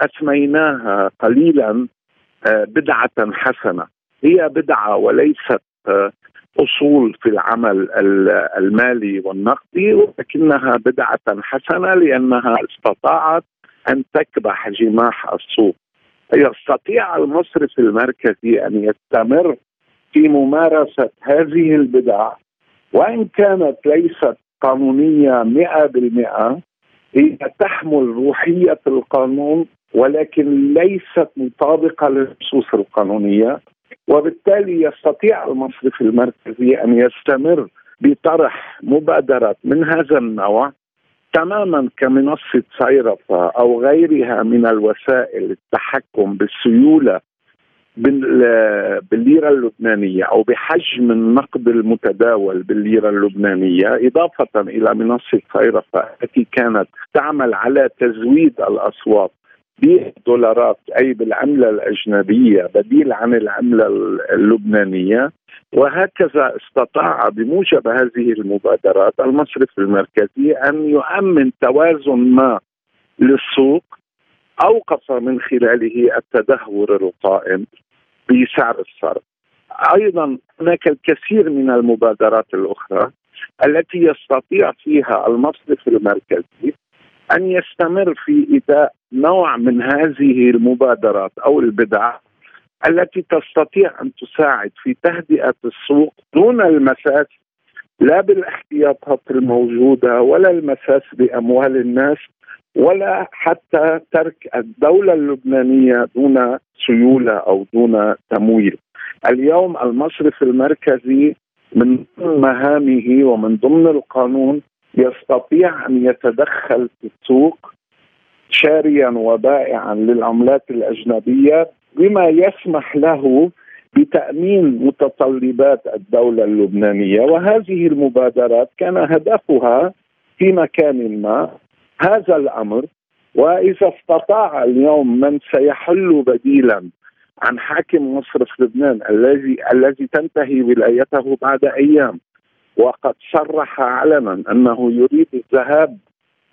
أسميناها قليلا آه، بدعة حسنة هي بدعة وليست آه، أصول في العمل المالي والنقدي ولكنها بدعة حسنة لأنها استطاعت أن تكبح جماح السوق. يستطيع المصرف المركزي أن يستمر في ممارسة هذه البدع وإن كانت ليست قانونية 100% هي تحمل روحية القانون ولكن ليست مطابقة للنصوص القانونية وبالتالي يستطيع المصرف المركزي أن يستمر بطرح مبادرات من هذا النوع تماما كمنصة صيرفة أو غيرها من الوسائل التحكم بالسيولة بالليرة اللبنانية أو بحجم النقد المتداول بالليرة اللبنانية إضافة إلى منصة صيرفة التي كانت تعمل على تزويد الأصوات بالدولارات أي بالعملة الأجنبية بديل عن العملة اللبنانية. وهكذا استطاع بموجب هذه المبادرات المصرف المركزي أن يؤمن توازن ما للسوق أوقف من خلاله التدهور القائم بسعر الصرف. أيضا هناك الكثير من المبادرات الأخرى التي يستطيع فيها المصرف المركزي أن يستمر في ايداء نوع من هذه المبادرات أو البدع التي تستطيع أن تساعد في تهدئة السوق دون المساس لا بالإحتياطات الموجودة ولا المساس بأموال الناس ولا حتى ترك الدولة اللبنانية دون سيولة أو دون تمويل. اليوم المصرف المركزي من مهامه ومن ضمن القانون يستطيع أن يتدخل في السوق شاريا وبائعا للعملات الأجنبية بما يسمح له بتأمين متطلبات الدولة اللبنانية وهذه المبادرات كان هدفها في مكان ما هذا الأمر وإذا استطاع اليوم من سيحل بديلا عن حاكم مصرف لبنان الذي الذي تنتهي ولايته بعد أيام وقد صرح علنا أنه يريد الذهاب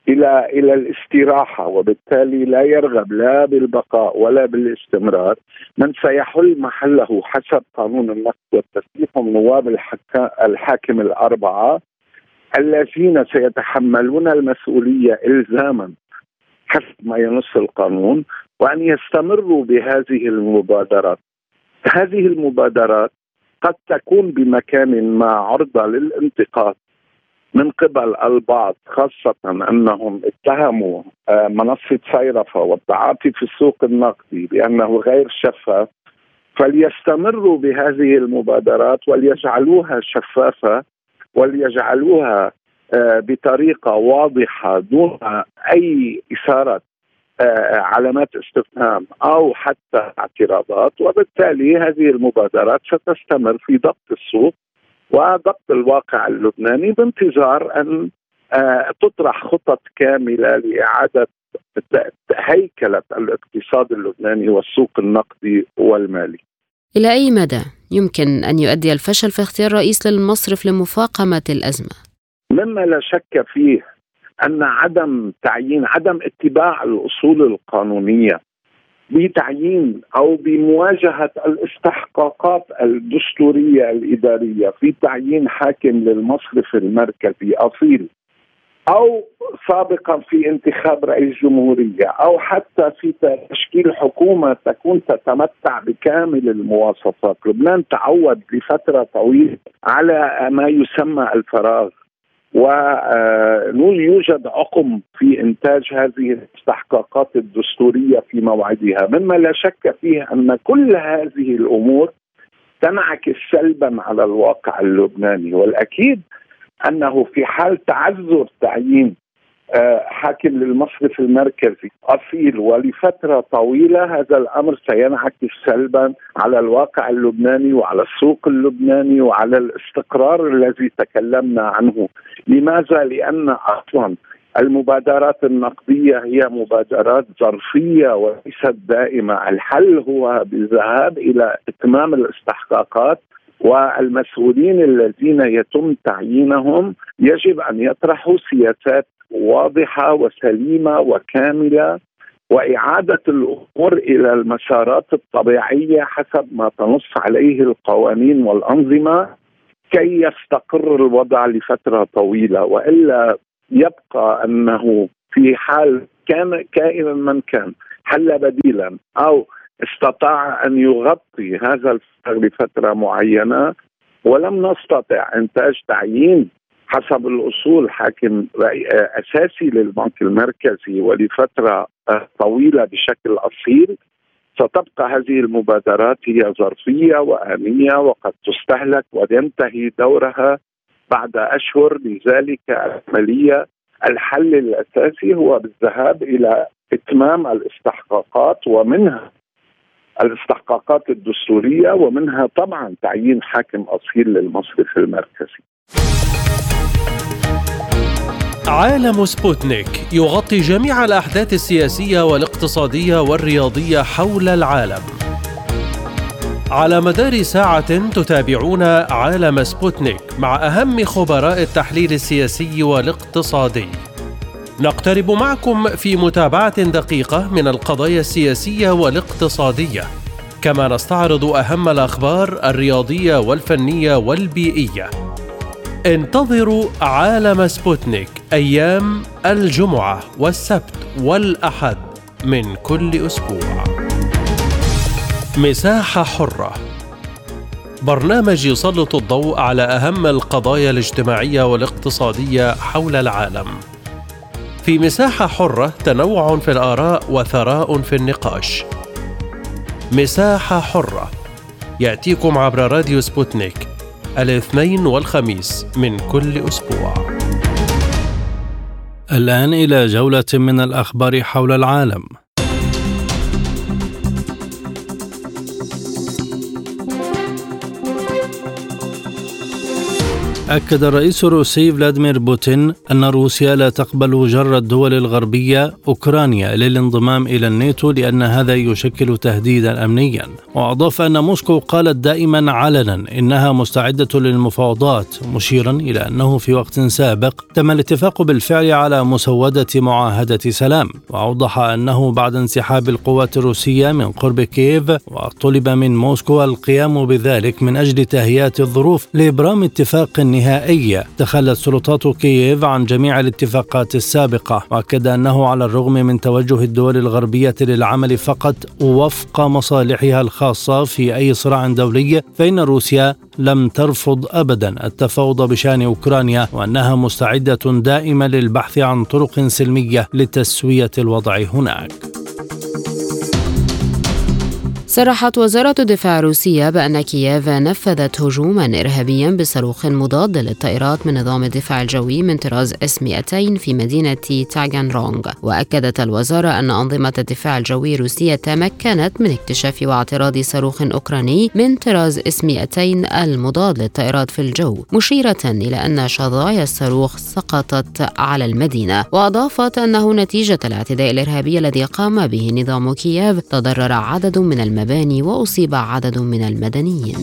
إلى إلى الاستراحة وبالتالي لا يرغب لا بالبقاء ولا بالاستمرار من سيحل محله حسب قانون النقد والتسليح هم نواب الحاكم الأربعة. الذين سيتحملون المسؤولية الزاما حسب ما ينص القانون وأن يستمروا بهذه المبادرات. هذه المبادرات قد تكون بمكان ما عرضة للانتقاد من قبل البعض خاصة أنهم اتهموا آه، منصة صيرفة والتعاطي في السوق النقدي بأنه غير شفاف فليستمروا بهذه المبادرات وليجعلوها شفافة وليجعلوها آه، بطريقة واضحة دون أي إثارة آه، علامات استفهام أو حتى اعتراضات وبالتالي هذه المبادرات ستستمر في ضبط السوق وضبط الواقع اللبناني بانتظار أن آه، تطرح خطط كاملة لإعادة هيكلة الاقتصاد اللبناني والسوق النقدي والمالي. إلى أي مدى يمكن أن يؤدي الفشل في اختيار رئيس للمصرف لمفاقمة الأزمة؟ مما لا شك فيه أن عدم تعيين عدم اتباع الأصول القانونية بتعيين أو بمواجهة الاستحقاقات الدستورية الإدارية في تعيين حاكم للمصرف المركزي أصيل أو سابقا في انتخاب رئيس جمهورية أو حتى في تشكيل حكومة تكون تتمتع بكامل المواصفات، لبنان تعود لفترة طويلة على ما يسمى الفراغ ويوجد عقم في إنتاج هذه الاستحقاقات الدستورية في موعدها. مما لا شك فيه أن كل هذه الأمور تنعكس سلبا على الواقع اللبناني. والأكيد أنه في حال تعذر تعيين آه، حاكم للمصرف المركزي أصيل ولفترة طويلة هذا الأمر سينعكس سلبا على الواقع اللبناني وعلى السوق اللبناني وعلى الاستقرار الذي تكلمنا عنه، لماذا؟ لأن أصلا المبادرات النقدية هي مبادرات ظرفية وليست دائمة، الحل هو بالذهاب إلى إتمام الاستحقاقات والمسؤولين الذين يتم تعيينهم يجب أن يطرحوا سياسات واضحة وسليمة وكاملة وإعادة الأمور إلى المسارات الطبيعية حسب ما تنص عليه القوانين والأنظمة كي يستقر الوضع لفترة طويلة. وإلا يبقى أنه في حال كان كائنا من كان حل بديلا أو استطاع أن يغطي هذا الفراغ لفترة معينة ولم نستطع إنتاج تعيين حسب الأصول حاكم أساسي للبنك المركزي ولفترة طويلة بشكل أصيل. ستبقى هذه المبادرات هي ظرفية وانيه وقد تستهلك وينتهي دورها بعد أشهر. لذلك العملية الحل الأساسي هو بالذهاب إلى إتمام الاستحقاقات ومنها الاستحقاقات الدستورية ومنها طبعا تعيين حاكم أصيل للمصرف المركزي. عالم سبوتنيك يغطي جميع الأحداث السياسية والاقتصادية والرياضية حول العالم. على مدار ساعة تتابعون عالم سبوتنيك مع أهم خبراء التحليل السياسي والاقتصادي. نقترب معكم في متابعة دقيقة من القضايا السياسية والاقتصادية، كما نستعرض أهم الأخبار الرياضية والفنية والبيئية. انتظروا عالم سبوتنيك أيام الجمعة والسبت والأحد من كل أسبوع. مساحة حرة برنامج يسلط الضوء على أهم القضايا الاجتماعية والاقتصادية حول العالم. في مساحة حرة تنوع في الآراء وثراء في النقاش. مساحة حرة يأتيكم عبر راديو سبوتنيك الاثنين والخميس من كل أسبوع. الآن إلى جولة من الأخبار حول العالم. أكد الرئيس الروسي فلاديمير بوتين أن روسيا لا تقبل جر الدول الغربية أوكرانيا للانضمام إلى الناتو لأن هذا يشكل تهديدا أمنيا. وأضاف أن موسكو قالت دائما علنا إنها مستعدة للمفاوضات مشيرا إلى أنه في وقت سابق تم الاتفاق بالفعل على مسودة معاهدة سلام. وأوضح أنه بعد انسحاب القوات الروسية من قرب كييف وطلب من موسكو القيام بذلك من أجل تهيئة الظروف لإبرام اتفاق نهائية. تخلت سلطات كييف عن جميع الاتفاقات السابقة وأكد أنه على الرغم من توجه الدول الغربية للعمل فقط وفق مصالحها الخاصة في أي صراع دولي فإن روسيا لم ترفض أبدا. التفاوض بشأن أوكرانيا وأنها مستعدة دائما للبحث عن طرق سلمية لتسوية الوضع هناك. صرحت وزارة الدفاع الروسية بأن كييف نفذت هجوما إرهابيا بصاروخ مضاد للطائرات من نظام الدفاع الجوي من طراز إس 200 في مدينة تاغانروغ وأكدت الوزارة أن أنظمة الدفاع الجوي الروسية تمكنت من اكتشاف واعتراض صاروخ أوكراني من طراز إس 200 المضاد للطائرات في الجو مشيرة إلى أن شظايا الصاروخ سقطت على المدينة. وأضافت أنه نتيجة الاعتداء الإرهابي الذي قام به نظام كييف تضرر عدد من المباني. المباني وأصيب عدد من المدنيين.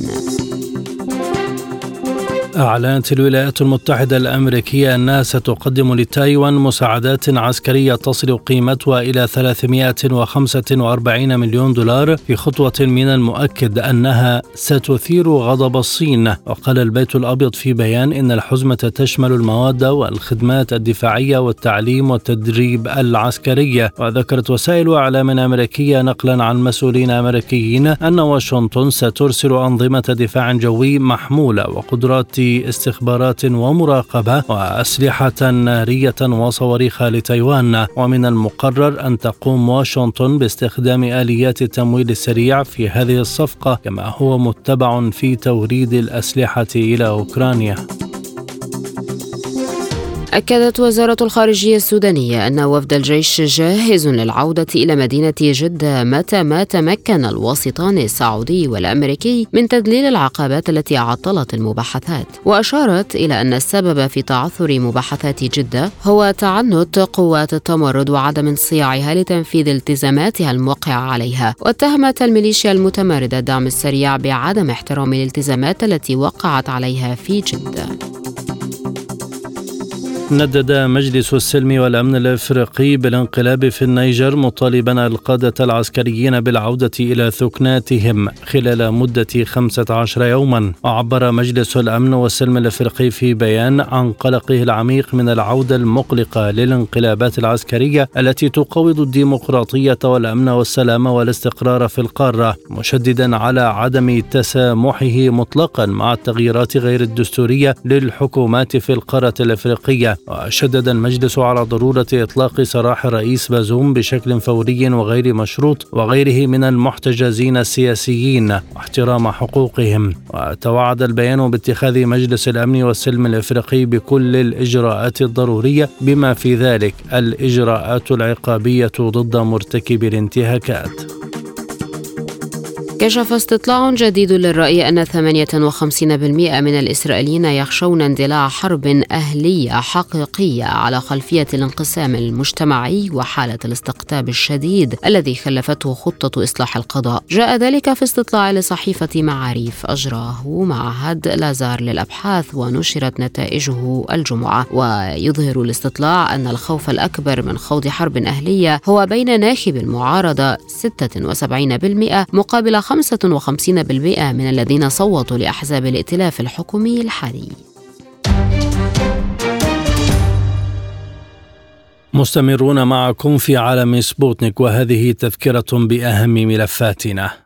أعلنت الولايات المتحدة الأمريكية أنها ستقدم لتايوان مساعدات عسكرية تصل قيمتها إلى 345 مليون دولار في خطوة من المؤكد أنها ستثير غضب الصين. وقال البيت الأبيض في بيان إن الحزمة تشمل المواد والخدمات الدفاعية والتعليم والتدريب العسكري وذكرت وسائل إعلام أمريكية نقلا عن مسؤولين أمريكيين أن واشنطن سترسل أنظمة دفاع جوي محمولة وقدرات استخبارات ومراقبة وأسلحة نارية وصواريخ لتايوان. ومن المقرر أن تقوم واشنطن باستخدام آليات التمويل السريع في هذه الصفقة كما هو متبع في توريد الأسلحة إلى أوكرانيا. أكدت وزارة الخارجية السودانية أن وفد الجيش جاهز للعودة إلى مدينة جدة متى ما تمكن الواسطان السعودي والأمريكي من تذليل العقبات التي عطلت المباحثات. وأشارت إلى أن السبب في تعثر مباحثات جدة هو تعنت قوات التمرد وعدم انصياعها لتنفيذ التزاماتها الموقعة عليها واتهمت الميليشيا المتمردة الدعم السريع بعدم احترام الالتزامات التي وقعت عليها في جدة. ندد مجلس السلم والأمن الإفريقي بالانقلاب في النيجر مطالبا القادة العسكريين بالعودة إلى ثكناتهم خلال مدة 15 يوما. وعبر مجلس الأمن والسلم الإفريقي في بيان عن قلقه العميق من العودة المقلقة للانقلابات العسكرية التي تقوض الديمقراطية والأمن والسلام والاستقرار في القارة مشددا على عدم تسامحه مطلقا مع التغييرات غير الدستورية للحكومات في القارة الإفريقية. وشدد المجلس على ضرورة إطلاق سراح الرئيس بازوم بشكل فوري وغير مشروط وغيره من المحتجزين السياسيين واحترام حقوقهم. وتوعد البيان باتخاذ مجلس الأمن والسلم الإفريقي بكل الإجراءات الضرورية بما في ذلك الإجراءات العقابية ضد مرتكبي الانتهاكات. كشف استطلاع جديد للرأي أن 58% من الإسرائيليين يخشون اندلاع حرب أهلية حقيقية على خلفية الانقسام المجتمعي وحالة الاستقطاب الشديد الذي خلفته خطة إصلاح القضاء. جاء ذلك في استطلاع لصحيفة معاريف. أجراه معهد لازار للأبحاث ونشرت نتائجه الجمعة. ويظهر الاستطلاع أن الخوف الأكبر من خوض حرب أهلية هو بين ناخب المعارضة 76% مقابل 55% من الذين صوتوا لأحزاب الائتلاف الحكومي الحالي. مستمرون معكم في عالم سبوتنيك وهذه تذكرة بأهم ملفاتنا.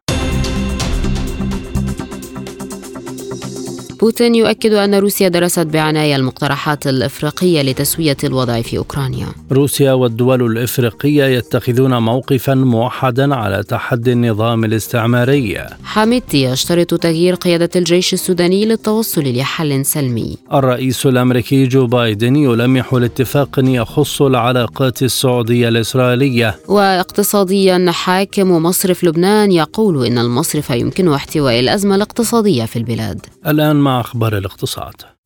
بوتين يؤكد أن روسيا درست بعناية المقترحات الإفريقية لتسوية الوضع في أوكرانيا. روسيا والدول الإفريقية يتخذون موقفا موحدا على تحدي النظام الاستعماري. حاميتي يشترط تغيير قيادة الجيش السوداني للتوصل لحل سلمي. الرئيس الأمريكي جو بايدن يلمح لاتفاق يخص العلاقات السعودية الإسرائيلية. واقتصاديا حاكم مصرف لبنان يقول إن المصرف يمكنه احتواء الأزمة الاقتصادية في البلاد. الآن مع أخبار الاقتصاد.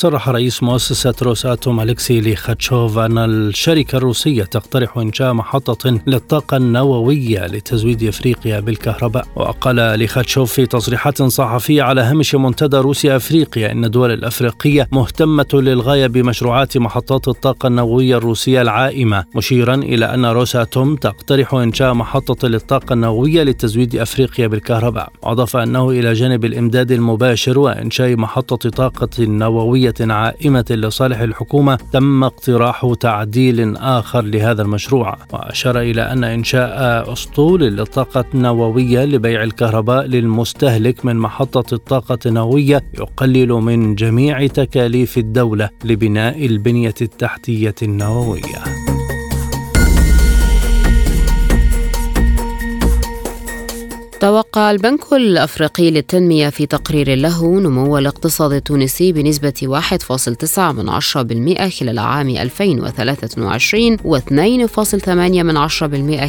صرح رئيس مؤسسة روساتوم أليكسي ليخاتشوف أن الشركة الروسية تقترح إنشاء محطة للطاقة النووية لتزويد إفريقيا بالكهرباء. وقال ليخاتشوف في تصريحات صحفية على هامش منتدى روسيا أفريقيا أن الدول الأفريقية مهتمة للغاية بمشروعات محطات الطاقة النووية الروسية العائمة مشيرا إلى أن روساتوم تقترح إنشاء محطة للطاقة النووية لتزويد أفريقيا بالكهرباء. وأضاف أنه إلى جانب الإمداد المباشر وإنشاء محطة طاقة نووية عائمة لصالح الحكومة تم اقتراح تعديل آخر لهذا المشروع وأشار إلى أن إنشاء أسطول للطاقة النووية لبيع الكهرباء للمستهلك من محطة الطاقة النووية يقلل من جميع تكاليف الدولة لبناء البنية التحتية النووية. توقع البنك الأفريقي للتنمية في تقرير له نمو الاقتصاد التونسي بنسبة 1.9 من 10% خلال عام 2023 و2.8 من 10%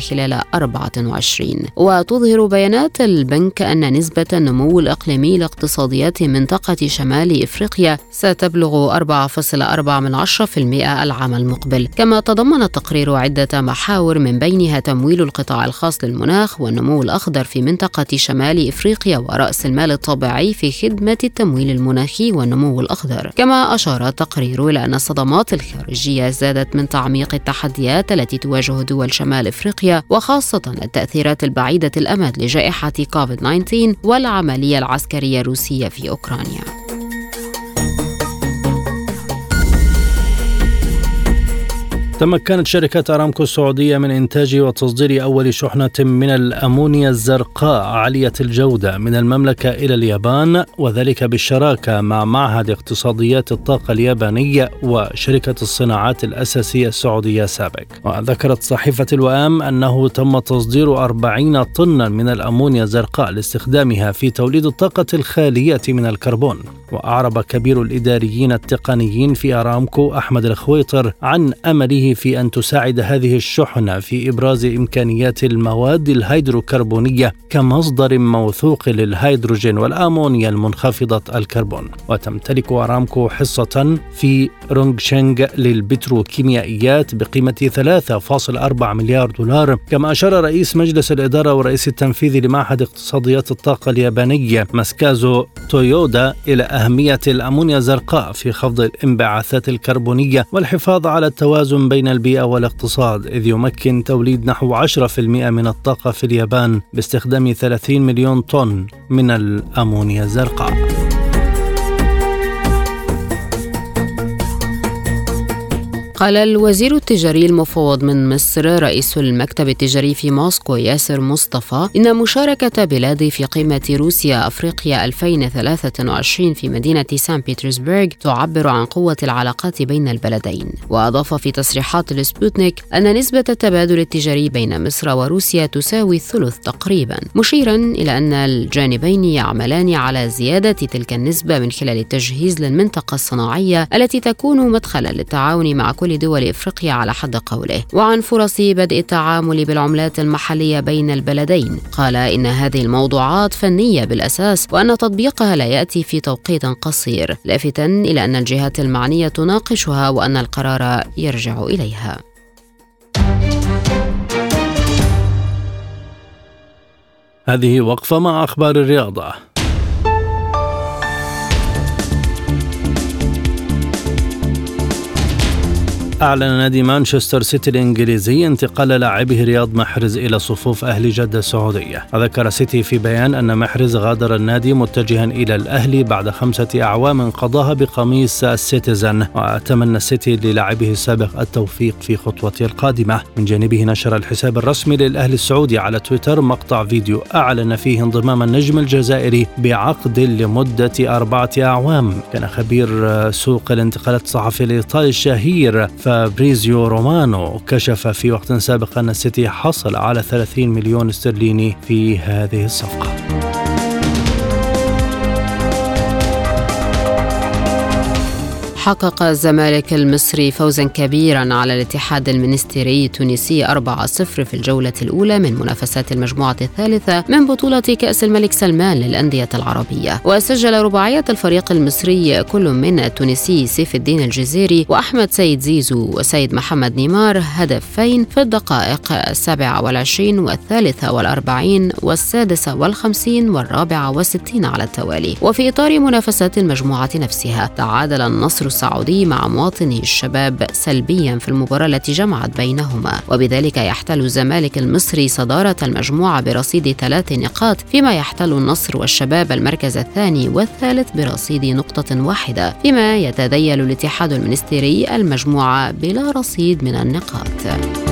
خلال 24 وتظهر بيانات البنك أن نسبة النمو الإقليمي لاقتصاديات منطقة شمال إفريقيا ستبلغ 4.4 من 10% العام المقبل. كما تضمن التقرير عدة محاور من بينها تمويل القطاع الخاص للمناخ والنمو الأخضر في منطقة منطقة شمال إفريقيا ورأس المال الطبيعي في خدمة التمويل المناخي والنمو الأخضر. كما أشار التقرير إلى أن الصدمات الخارجية زادت من تعميق التحديات التي تواجه دول شمال إفريقيا وخاصة التأثيرات البعيدة الأمد لجائحة كوفيد 19 والعملية العسكرية الروسية في أوكرانيا. تمكنت شركة أرامكو السعودية من إنتاج وتصدير أول شحنة من الأمونيا الزرقاء عالية الجودة من المملكة إلى اليابان وذلك بالشراكة مع معهد اقتصاديات الطاقة اليابانية وشركة الصناعات الأساسية السعودية سابك وذكرت صحيفة الوئام أنه تم تصدير 40 طنا من الأمونيا الزرقاء لاستخدامها في توليد الطاقة الخالية من الكربون. وأعرب كبير الإداريين التقنيين في أرامكو أحمد الخويطر عن أمله في أن تساعد هذه الشحنة في إبراز إمكانيات المواد الهيدروكربونية كمصدر موثوق للهيدروجين والأمونيا المنخفضة الكربون. وتمتلك أرامكو حصة في رونغشينغ للبتروكيميائيات بقيمة 3.4 مليار دولار كما أشار رئيس مجلس الإدارة والرئيس التنفيذي لمعهد اقتصاديات الطاقة اليابانية ماسكازو تويودا إلى أهمية الأمونيا الزرقاء في خفض الانبعاثات الكربونية والحفاظ على التوازن بين البيئة والاقتصاد إذ يمكن توليد نحو 10% من الطاقة في اليابان باستخدام 30 مليون طن من الأمونيا الزرقاء. قال الوزير التجاري المفوض من مصر رئيس المكتب التجاري في موسكو ياسر مصطفى إن مشاركة بلاده في قمة روسيا أفريقيا 2023 في مدينة سان بيترسبرغ تعبر عن قوة العلاقات بين البلدين. وأضاف في تصريحات لسبوتنيك أن نسبة التبادل التجاري بين مصر وروسيا تساوي الثلث تقريبا مشيرا إلى أن الجانبين يعملان على زيادة تلك النسبة من خلال التجهيز للمنطقة الصناعية التي تكون مدخلا للتعاون مع كل الدول إفريقيا على حد قوله وعن فرص بدء التعامل بالعملات المحلية بين البلدين. قال إن هذه الموضوعات فنية بالأساس وأن تطبيقها لا يأتي في توقيت قصير لافتا إلى أن الجهات المعنية تناقشها وأن القرار يرجع إليها. هذه وقفة مع أخبار الرياضة. أعلن نادي مانشستر سيتي الإنجليزي انتقال لاعبه رياض محرز إلى صفوف أهل جدة السعودية. وذكر سيتي في بيان أن محرز غادر النادي متجها إلى الأهلي بعد خمسة أعوام قضاها بقميص السيتيزن وتمنى السيتي للاعبه السابق التوفيق في خطوته القادمة. من جانبه نشر الحساب الرسمي للأهلي السعودي على تويتر مقطع فيديو أعلن فيه انضمام النجم الجزائري بعقد لمدة أربعة أعوام. كان خبير سوق الانتقالات الصحفي الإيطالي الشهير فابريزيو رومانو كشف في وقت سابق أن السيتي حصل على 30 مليون استرليني في هذه الصفقة. حقق الزمالك المصري فوزا كبيرا على الاتحاد المنستيري التونسي 4-0 في الجولة الأولى من منافسات المجموعة الثالثة من بطولة كأس الملك سلمان للأندية العربية. وسجل رباعية الفريق المصري كل من التونسي سيف الدين الجزيري وأحمد سيد زيزو وسيد محمد نيمار هدفين في الدقائق السابعة والعشرين والثالثة والأربعين والسادسة والخمسين والرابعة والستين على التوالي. وفي إطار منافسات المجموعة نفسها تعادل النصر السعودي مع مواطني الشباب سلبيا في المباراة التي جمعت بينهما. وبذلك يحتل الزمالك المصري صدارة المجموعة برصيد ثلاث نقاط فيما يحتل النصر والشباب المركز الثاني والثالث برصيد نقطة واحدة فيما يتذيل الاتحاد المنستيري المجموعة بلا رصيد من النقاط.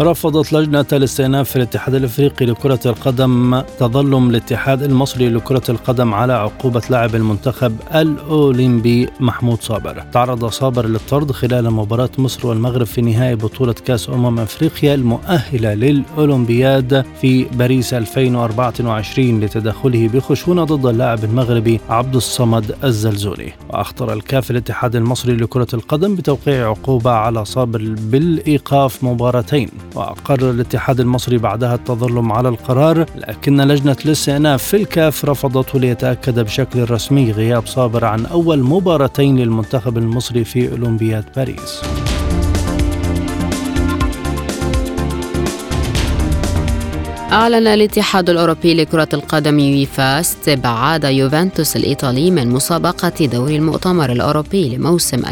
رفضت لجنة الاستئناف في الاتحاد الإفريقي لكرة القدم تظلم الاتحاد المصري لكرة القدم على عقوبة لاعب المنتخب الأولمبي محمود صابر. تعرض صابر للطرد خلال مباراة مصر والمغرب في نهائي بطولة كأس أمم أفريقيا المؤهلة للأولمبياد في باريس 2024 لتدخله بخشونة ضد اللاعب المغربي عبد الصمد الزلزولي. وأخطر الكاف الاتحاد المصري لكرة القدم بتوقيع عقوبة على صابر بالإيقاف مباراتين وأقر الاتحاد المصري بعدها التظلم على القرار لكن لجنة الاستئناف في الكاف رفضته ليتأكد بشكل رسمي غياب صابر عن أول مباراتين للمنتخب المصري في أولمبياد باريس. أعلن الاتحاد الأوروبي لكرة القدم يويفا استبعاد يوفنتوس الإيطالي من مسابقة دوري المؤتمر الأوروبي لموسم 2023-2024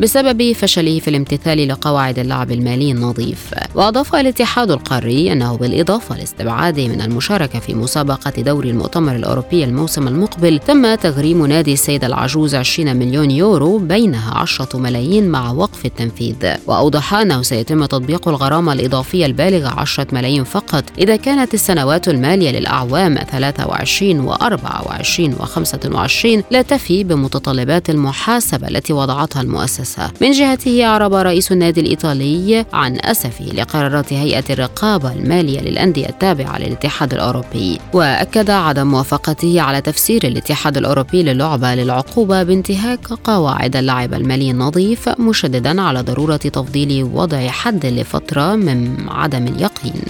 بسبب فشله في الامتثال لقواعد اللعب المالي النظيف. وأضاف الاتحاد القاري أنه بالإضافة لاستبعاده من المشاركة في مسابقة دوري المؤتمر الأوروبي الموسم المقبل تم تغريم نادي السيد العجوز 20 مليون يورو بينها 10 ملايين مع وقف التنفيذ. وأوضح أنه سيتم تطبيق الغرامة الإضافية الإضافية البالغة 10 ملايين فقط. إذا كانت السنوات المالية للأعوام 23 و 24 و 25 لا تفي بمتطلبات المحاسبة التي وضعتها المؤسسة. من جهته أعرب رئيس النادي الإيطالي عن أسفه لقرارات هيئة الرقابة المالية للأندية التابعة للاتحاد الأوروبي، وأكد عدم موافقته على تفسير الاتحاد الأوروبي للعبة للعقوبة بانتهاك قواعد اللعب المالي النظيف مشددا على ضرورة تفضيل وضع حد لفترة من عدم اليقين.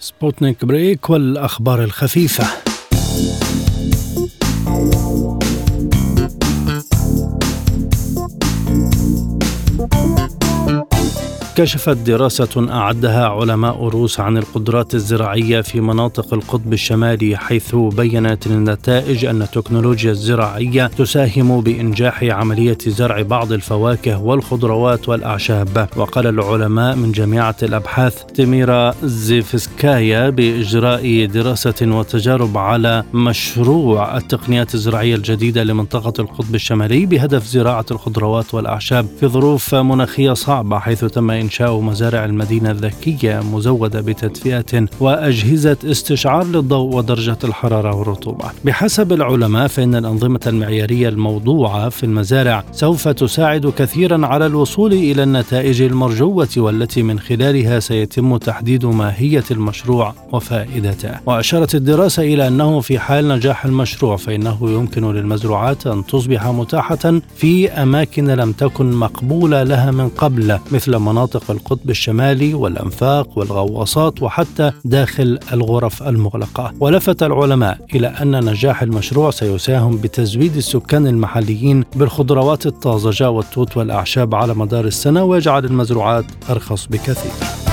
سبوتنيك بريك والأخبار الخفيفة. كشفت دراسة أعدها علماء روس عن القدرات الزراعية في مناطق القطب الشمالي حيث بينت النتائج أن التكنولوجيا الزراعية تساهم بإنجاح عملية زرع بعض الفواكه والخضروات والأعشاب. وقال العلماء من جامعة الأبحاث تيميرا زيفسكايا بإجراء دراسة وتجارب على مشروع التقنيات الزراعية الجديدة لمنطقة القطب الشمالي بهدف زراعة الخضروات والأعشاب في ظروف مناخية صعبة حيث تم إنشاء مزارع المدينة الذكية مزودة بتدفئة وأجهزة استشعار للضوء ودرجة الحرارة والرطوبة. بحسب العلماء فإن الأنظمة المعيارية الموضوعة في المزارع سوف تساعد كثيرا على الوصول إلى النتائج المرجوة والتي من خلالها سيتم تحديد ماهية المشروع وفائدته. وأشارت الدراسة إلى أنه في حال نجاح المشروع فإنه يمكن للمزروعات أن تصبح متاحة في أماكن لم تكن مقبولة لها من قبل مثل مناطق مناطق القطب الشمالي والأنفاق والغواصات وحتى داخل الغرف المغلقة. ولفت العلماء إلى أن نجاح المشروع سيساهم بتزويد السكان المحليين بالخضروات الطازجة والتوت والأعشاب على مدار السنة ويجعل المزروعات أرخص بكثير.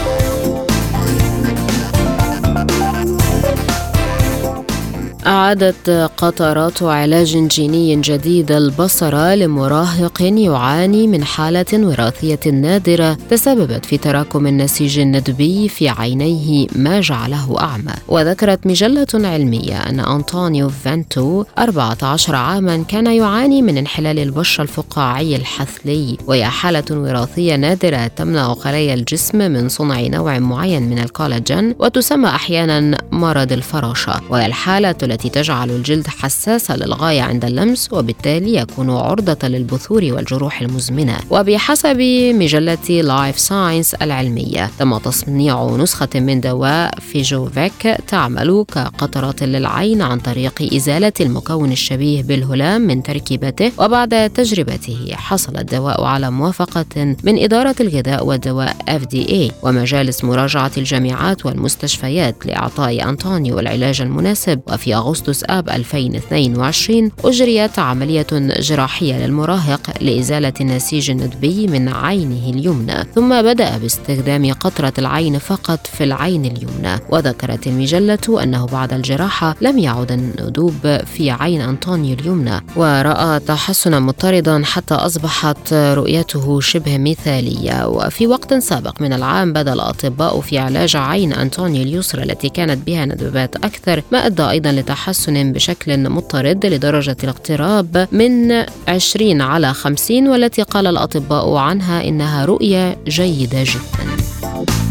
أعادت قطرات علاج جيني جديد البصرة لمراهق يعاني من حالة وراثية نادرة تسببت في تراكم النسيج الندبي في عينيه ما جعله أعمى. وذكرت مجلة علمية أن أنطونيو فانتو 14 عاما كان يعاني من انحلال البشرة الفقاعي الحثلي وهي حالة وراثية نادرة تمنع خلايا الجسم من صنع نوع معين من الكولاجين وتسمى أحيانا مرض الفراشة. وهي الحالة التي تجعل الجلد حساسا للغاية عند اللمس وبالتالي يكون عرضة للبثور والجروح المزمنة. وبحسب مجلة لايف ساينس العلمية تم تصنيع نسخة من دواء فيجوفيك تعمل كقطرات للعين عن طريق إزالة المكون الشبيه بالهلام من تركيبته. وبعد تجربته حصل الدواء على موافقة من إدارة الغذاء والدواء FDA ومجالس مراجعة الجامعات والمستشفيات لإعطاء أنطونيو العلاج المناسب. وفي أغسطس آب 2022 أجريت عملية جراحية للمراهق لإزالة النسيج الندبي من عينه اليمنى ثم بدأ باستخدام قطرة العين فقط في العين اليمنى وذكرت المجلة أنه بعد الجراحة لم يعد الندوب في عين أنطونيو اليمنى ورأى تحسنا مضطردا حتى أصبحت رؤيته شبه مثالية وفي وقت سابق من العام بدأ الأطباء في علاج عين أنطونيو اليسرى التي كانت بها ندبات أكثر ما أدى أيضا لتحسن بشكل مضطرد لدرجة الاقتراب من 20 على 50 والتي قال الأطباء عنها إنها رؤية جيدة جدا.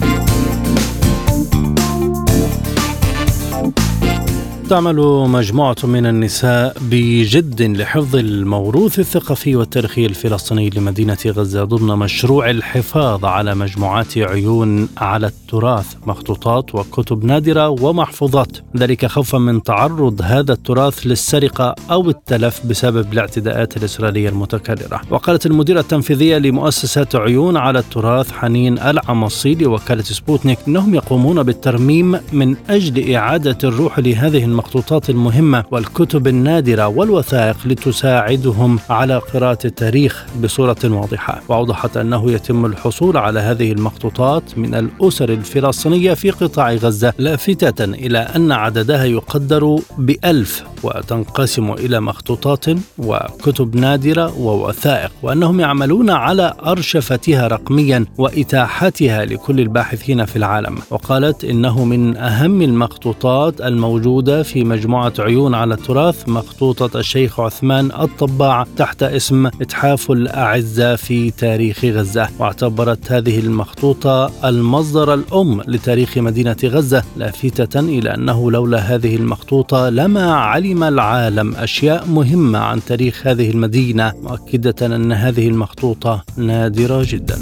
تعمل مجموعة من النساء بجد لحفظ الموروث الثقافي والتاريخي الفلسطيني لمدينة غزة ضمن مشروع الحفاظ على مجموعات عيون على التراث مخطوطات وكتب نادرة ومحفوظات. ذلك خوفا من تعرض هذا التراث للسرقة أو التلف بسبب الاعتداءات الإسرائيلية المتكررة. وقالت المديرة التنفيذية لمؤسسة عيون على التراث حنين العمصي لوكالة سبوتنيك أنهم يقومون بالترميم من أجل إعادة الروح لهذه المخطوطات المهمة والكتب النادرة والوثائق لتساعدهم على قراءة التاريخ بصورة واضحة. وأوضحت أنه يتم الحصول على هذه المخطوطات من الأسر الفلسطينية في قطاع غزة لافتة إلى أن عددها يقدر بألف وتنقسم إلى مخطوطات وكتب نادرة ووثائق وأنهم يعملون على أرشفتها رقميا وإتاحتها لكل الباحثين في العالم. وقالت إنه من أهم المخطوطات الموجودة في مجموعة عيون على التراث مخطوطة الشيخ عثمان الطباع تحت اسم إتحاف الأعزة في تاريخ غزة. واعتبرت هذه المخطوطة المصدر الأم لتاريخ مدينة غزة لافتة إلى أنه لولا هذه المخطوطة لما علم العالم أشياء مهمة عن تاريخ هذه المدينة. مؤكدة أن هذه المخطوطة نادرة جدا.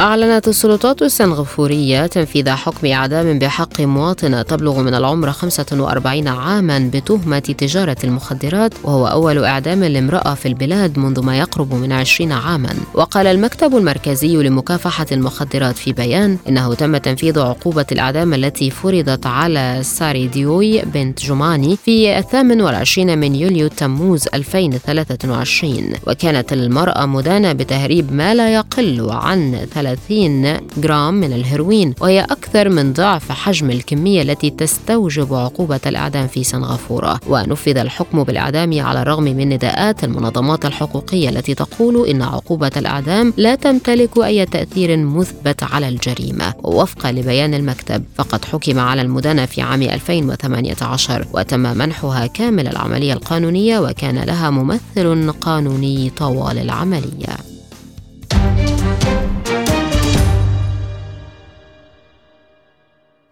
أعلنت السلطات السنغافورية تنفيذ حكم إعدام بحق مواطنة تبلغ من العمر 45 عاما بتهمة تجارة المخدرات وهو أول إعدام لامرأة في البلاد منذ ما يقرب من 20 عاما. وقال المكتب المركزي لمكافحة المخدرات في بيان إنه تم تنفيذ عقوبة الإعدام التي فرضت على ساري ديوي بنت جماني في الثامن والعشرين من يوليو تموز 2023 وكانت المرأة مدانة بتهريب ما لا يقل عن 30 جرام من الهيروين وهي أكثر من ضعف حجم الكمية التي تستوجب عقوبة الإعدام في سنغافورة. ونفذ الحكم بالإعدام على الرغم من نداءات المنظمات الحقوقية التي تقول إن عقوبة الإعدام لا تمتلك أي تأثير مثبت على الجريمة. ووفقا لبيان المكتب فقد حكم على المدانة في عام 2018 وتم منحها كامل العملية القانونية وكان لها ممثل قانوني طوال العملية.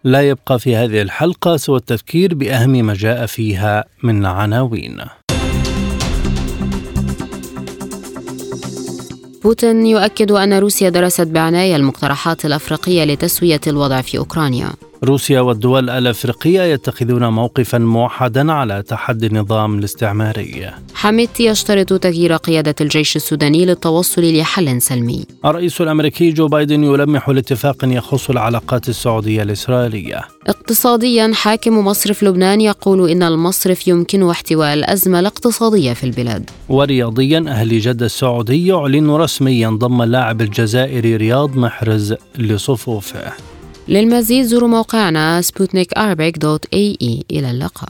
لا يبقى في هذه الحلقة سوى التذكير بأهم ما جاء فيها من عناوين. بوتين يؤكد أن روسيا درست بعناية المقترحات الأفريقية لتسوية الوضع في أوكرانيا. روسيا والدول الأفريقية يتخذون موقفا موحدا على تحدي النظام الاستعماري. حميد يشترط تغيير قيادة الجيش السوداني للتوصل لحل سلمي. الرئيس الأمريكي جو بايدن يلمح لاتفاق يخص العلاقات السعودية الإسرائيلية. اقتصاديا حاكم مصرف لبنان يقول إن المصرف يمكنه احتواء الأزمة الاقتصادية في البلاد. ورياضيا أهلي جدة السعودي يعلن رسميا ضم اللاعب الجزائري رياض محرز لصفوفه. للمزيد زوروا موقعنا سبوتنيك إلى اللقاء.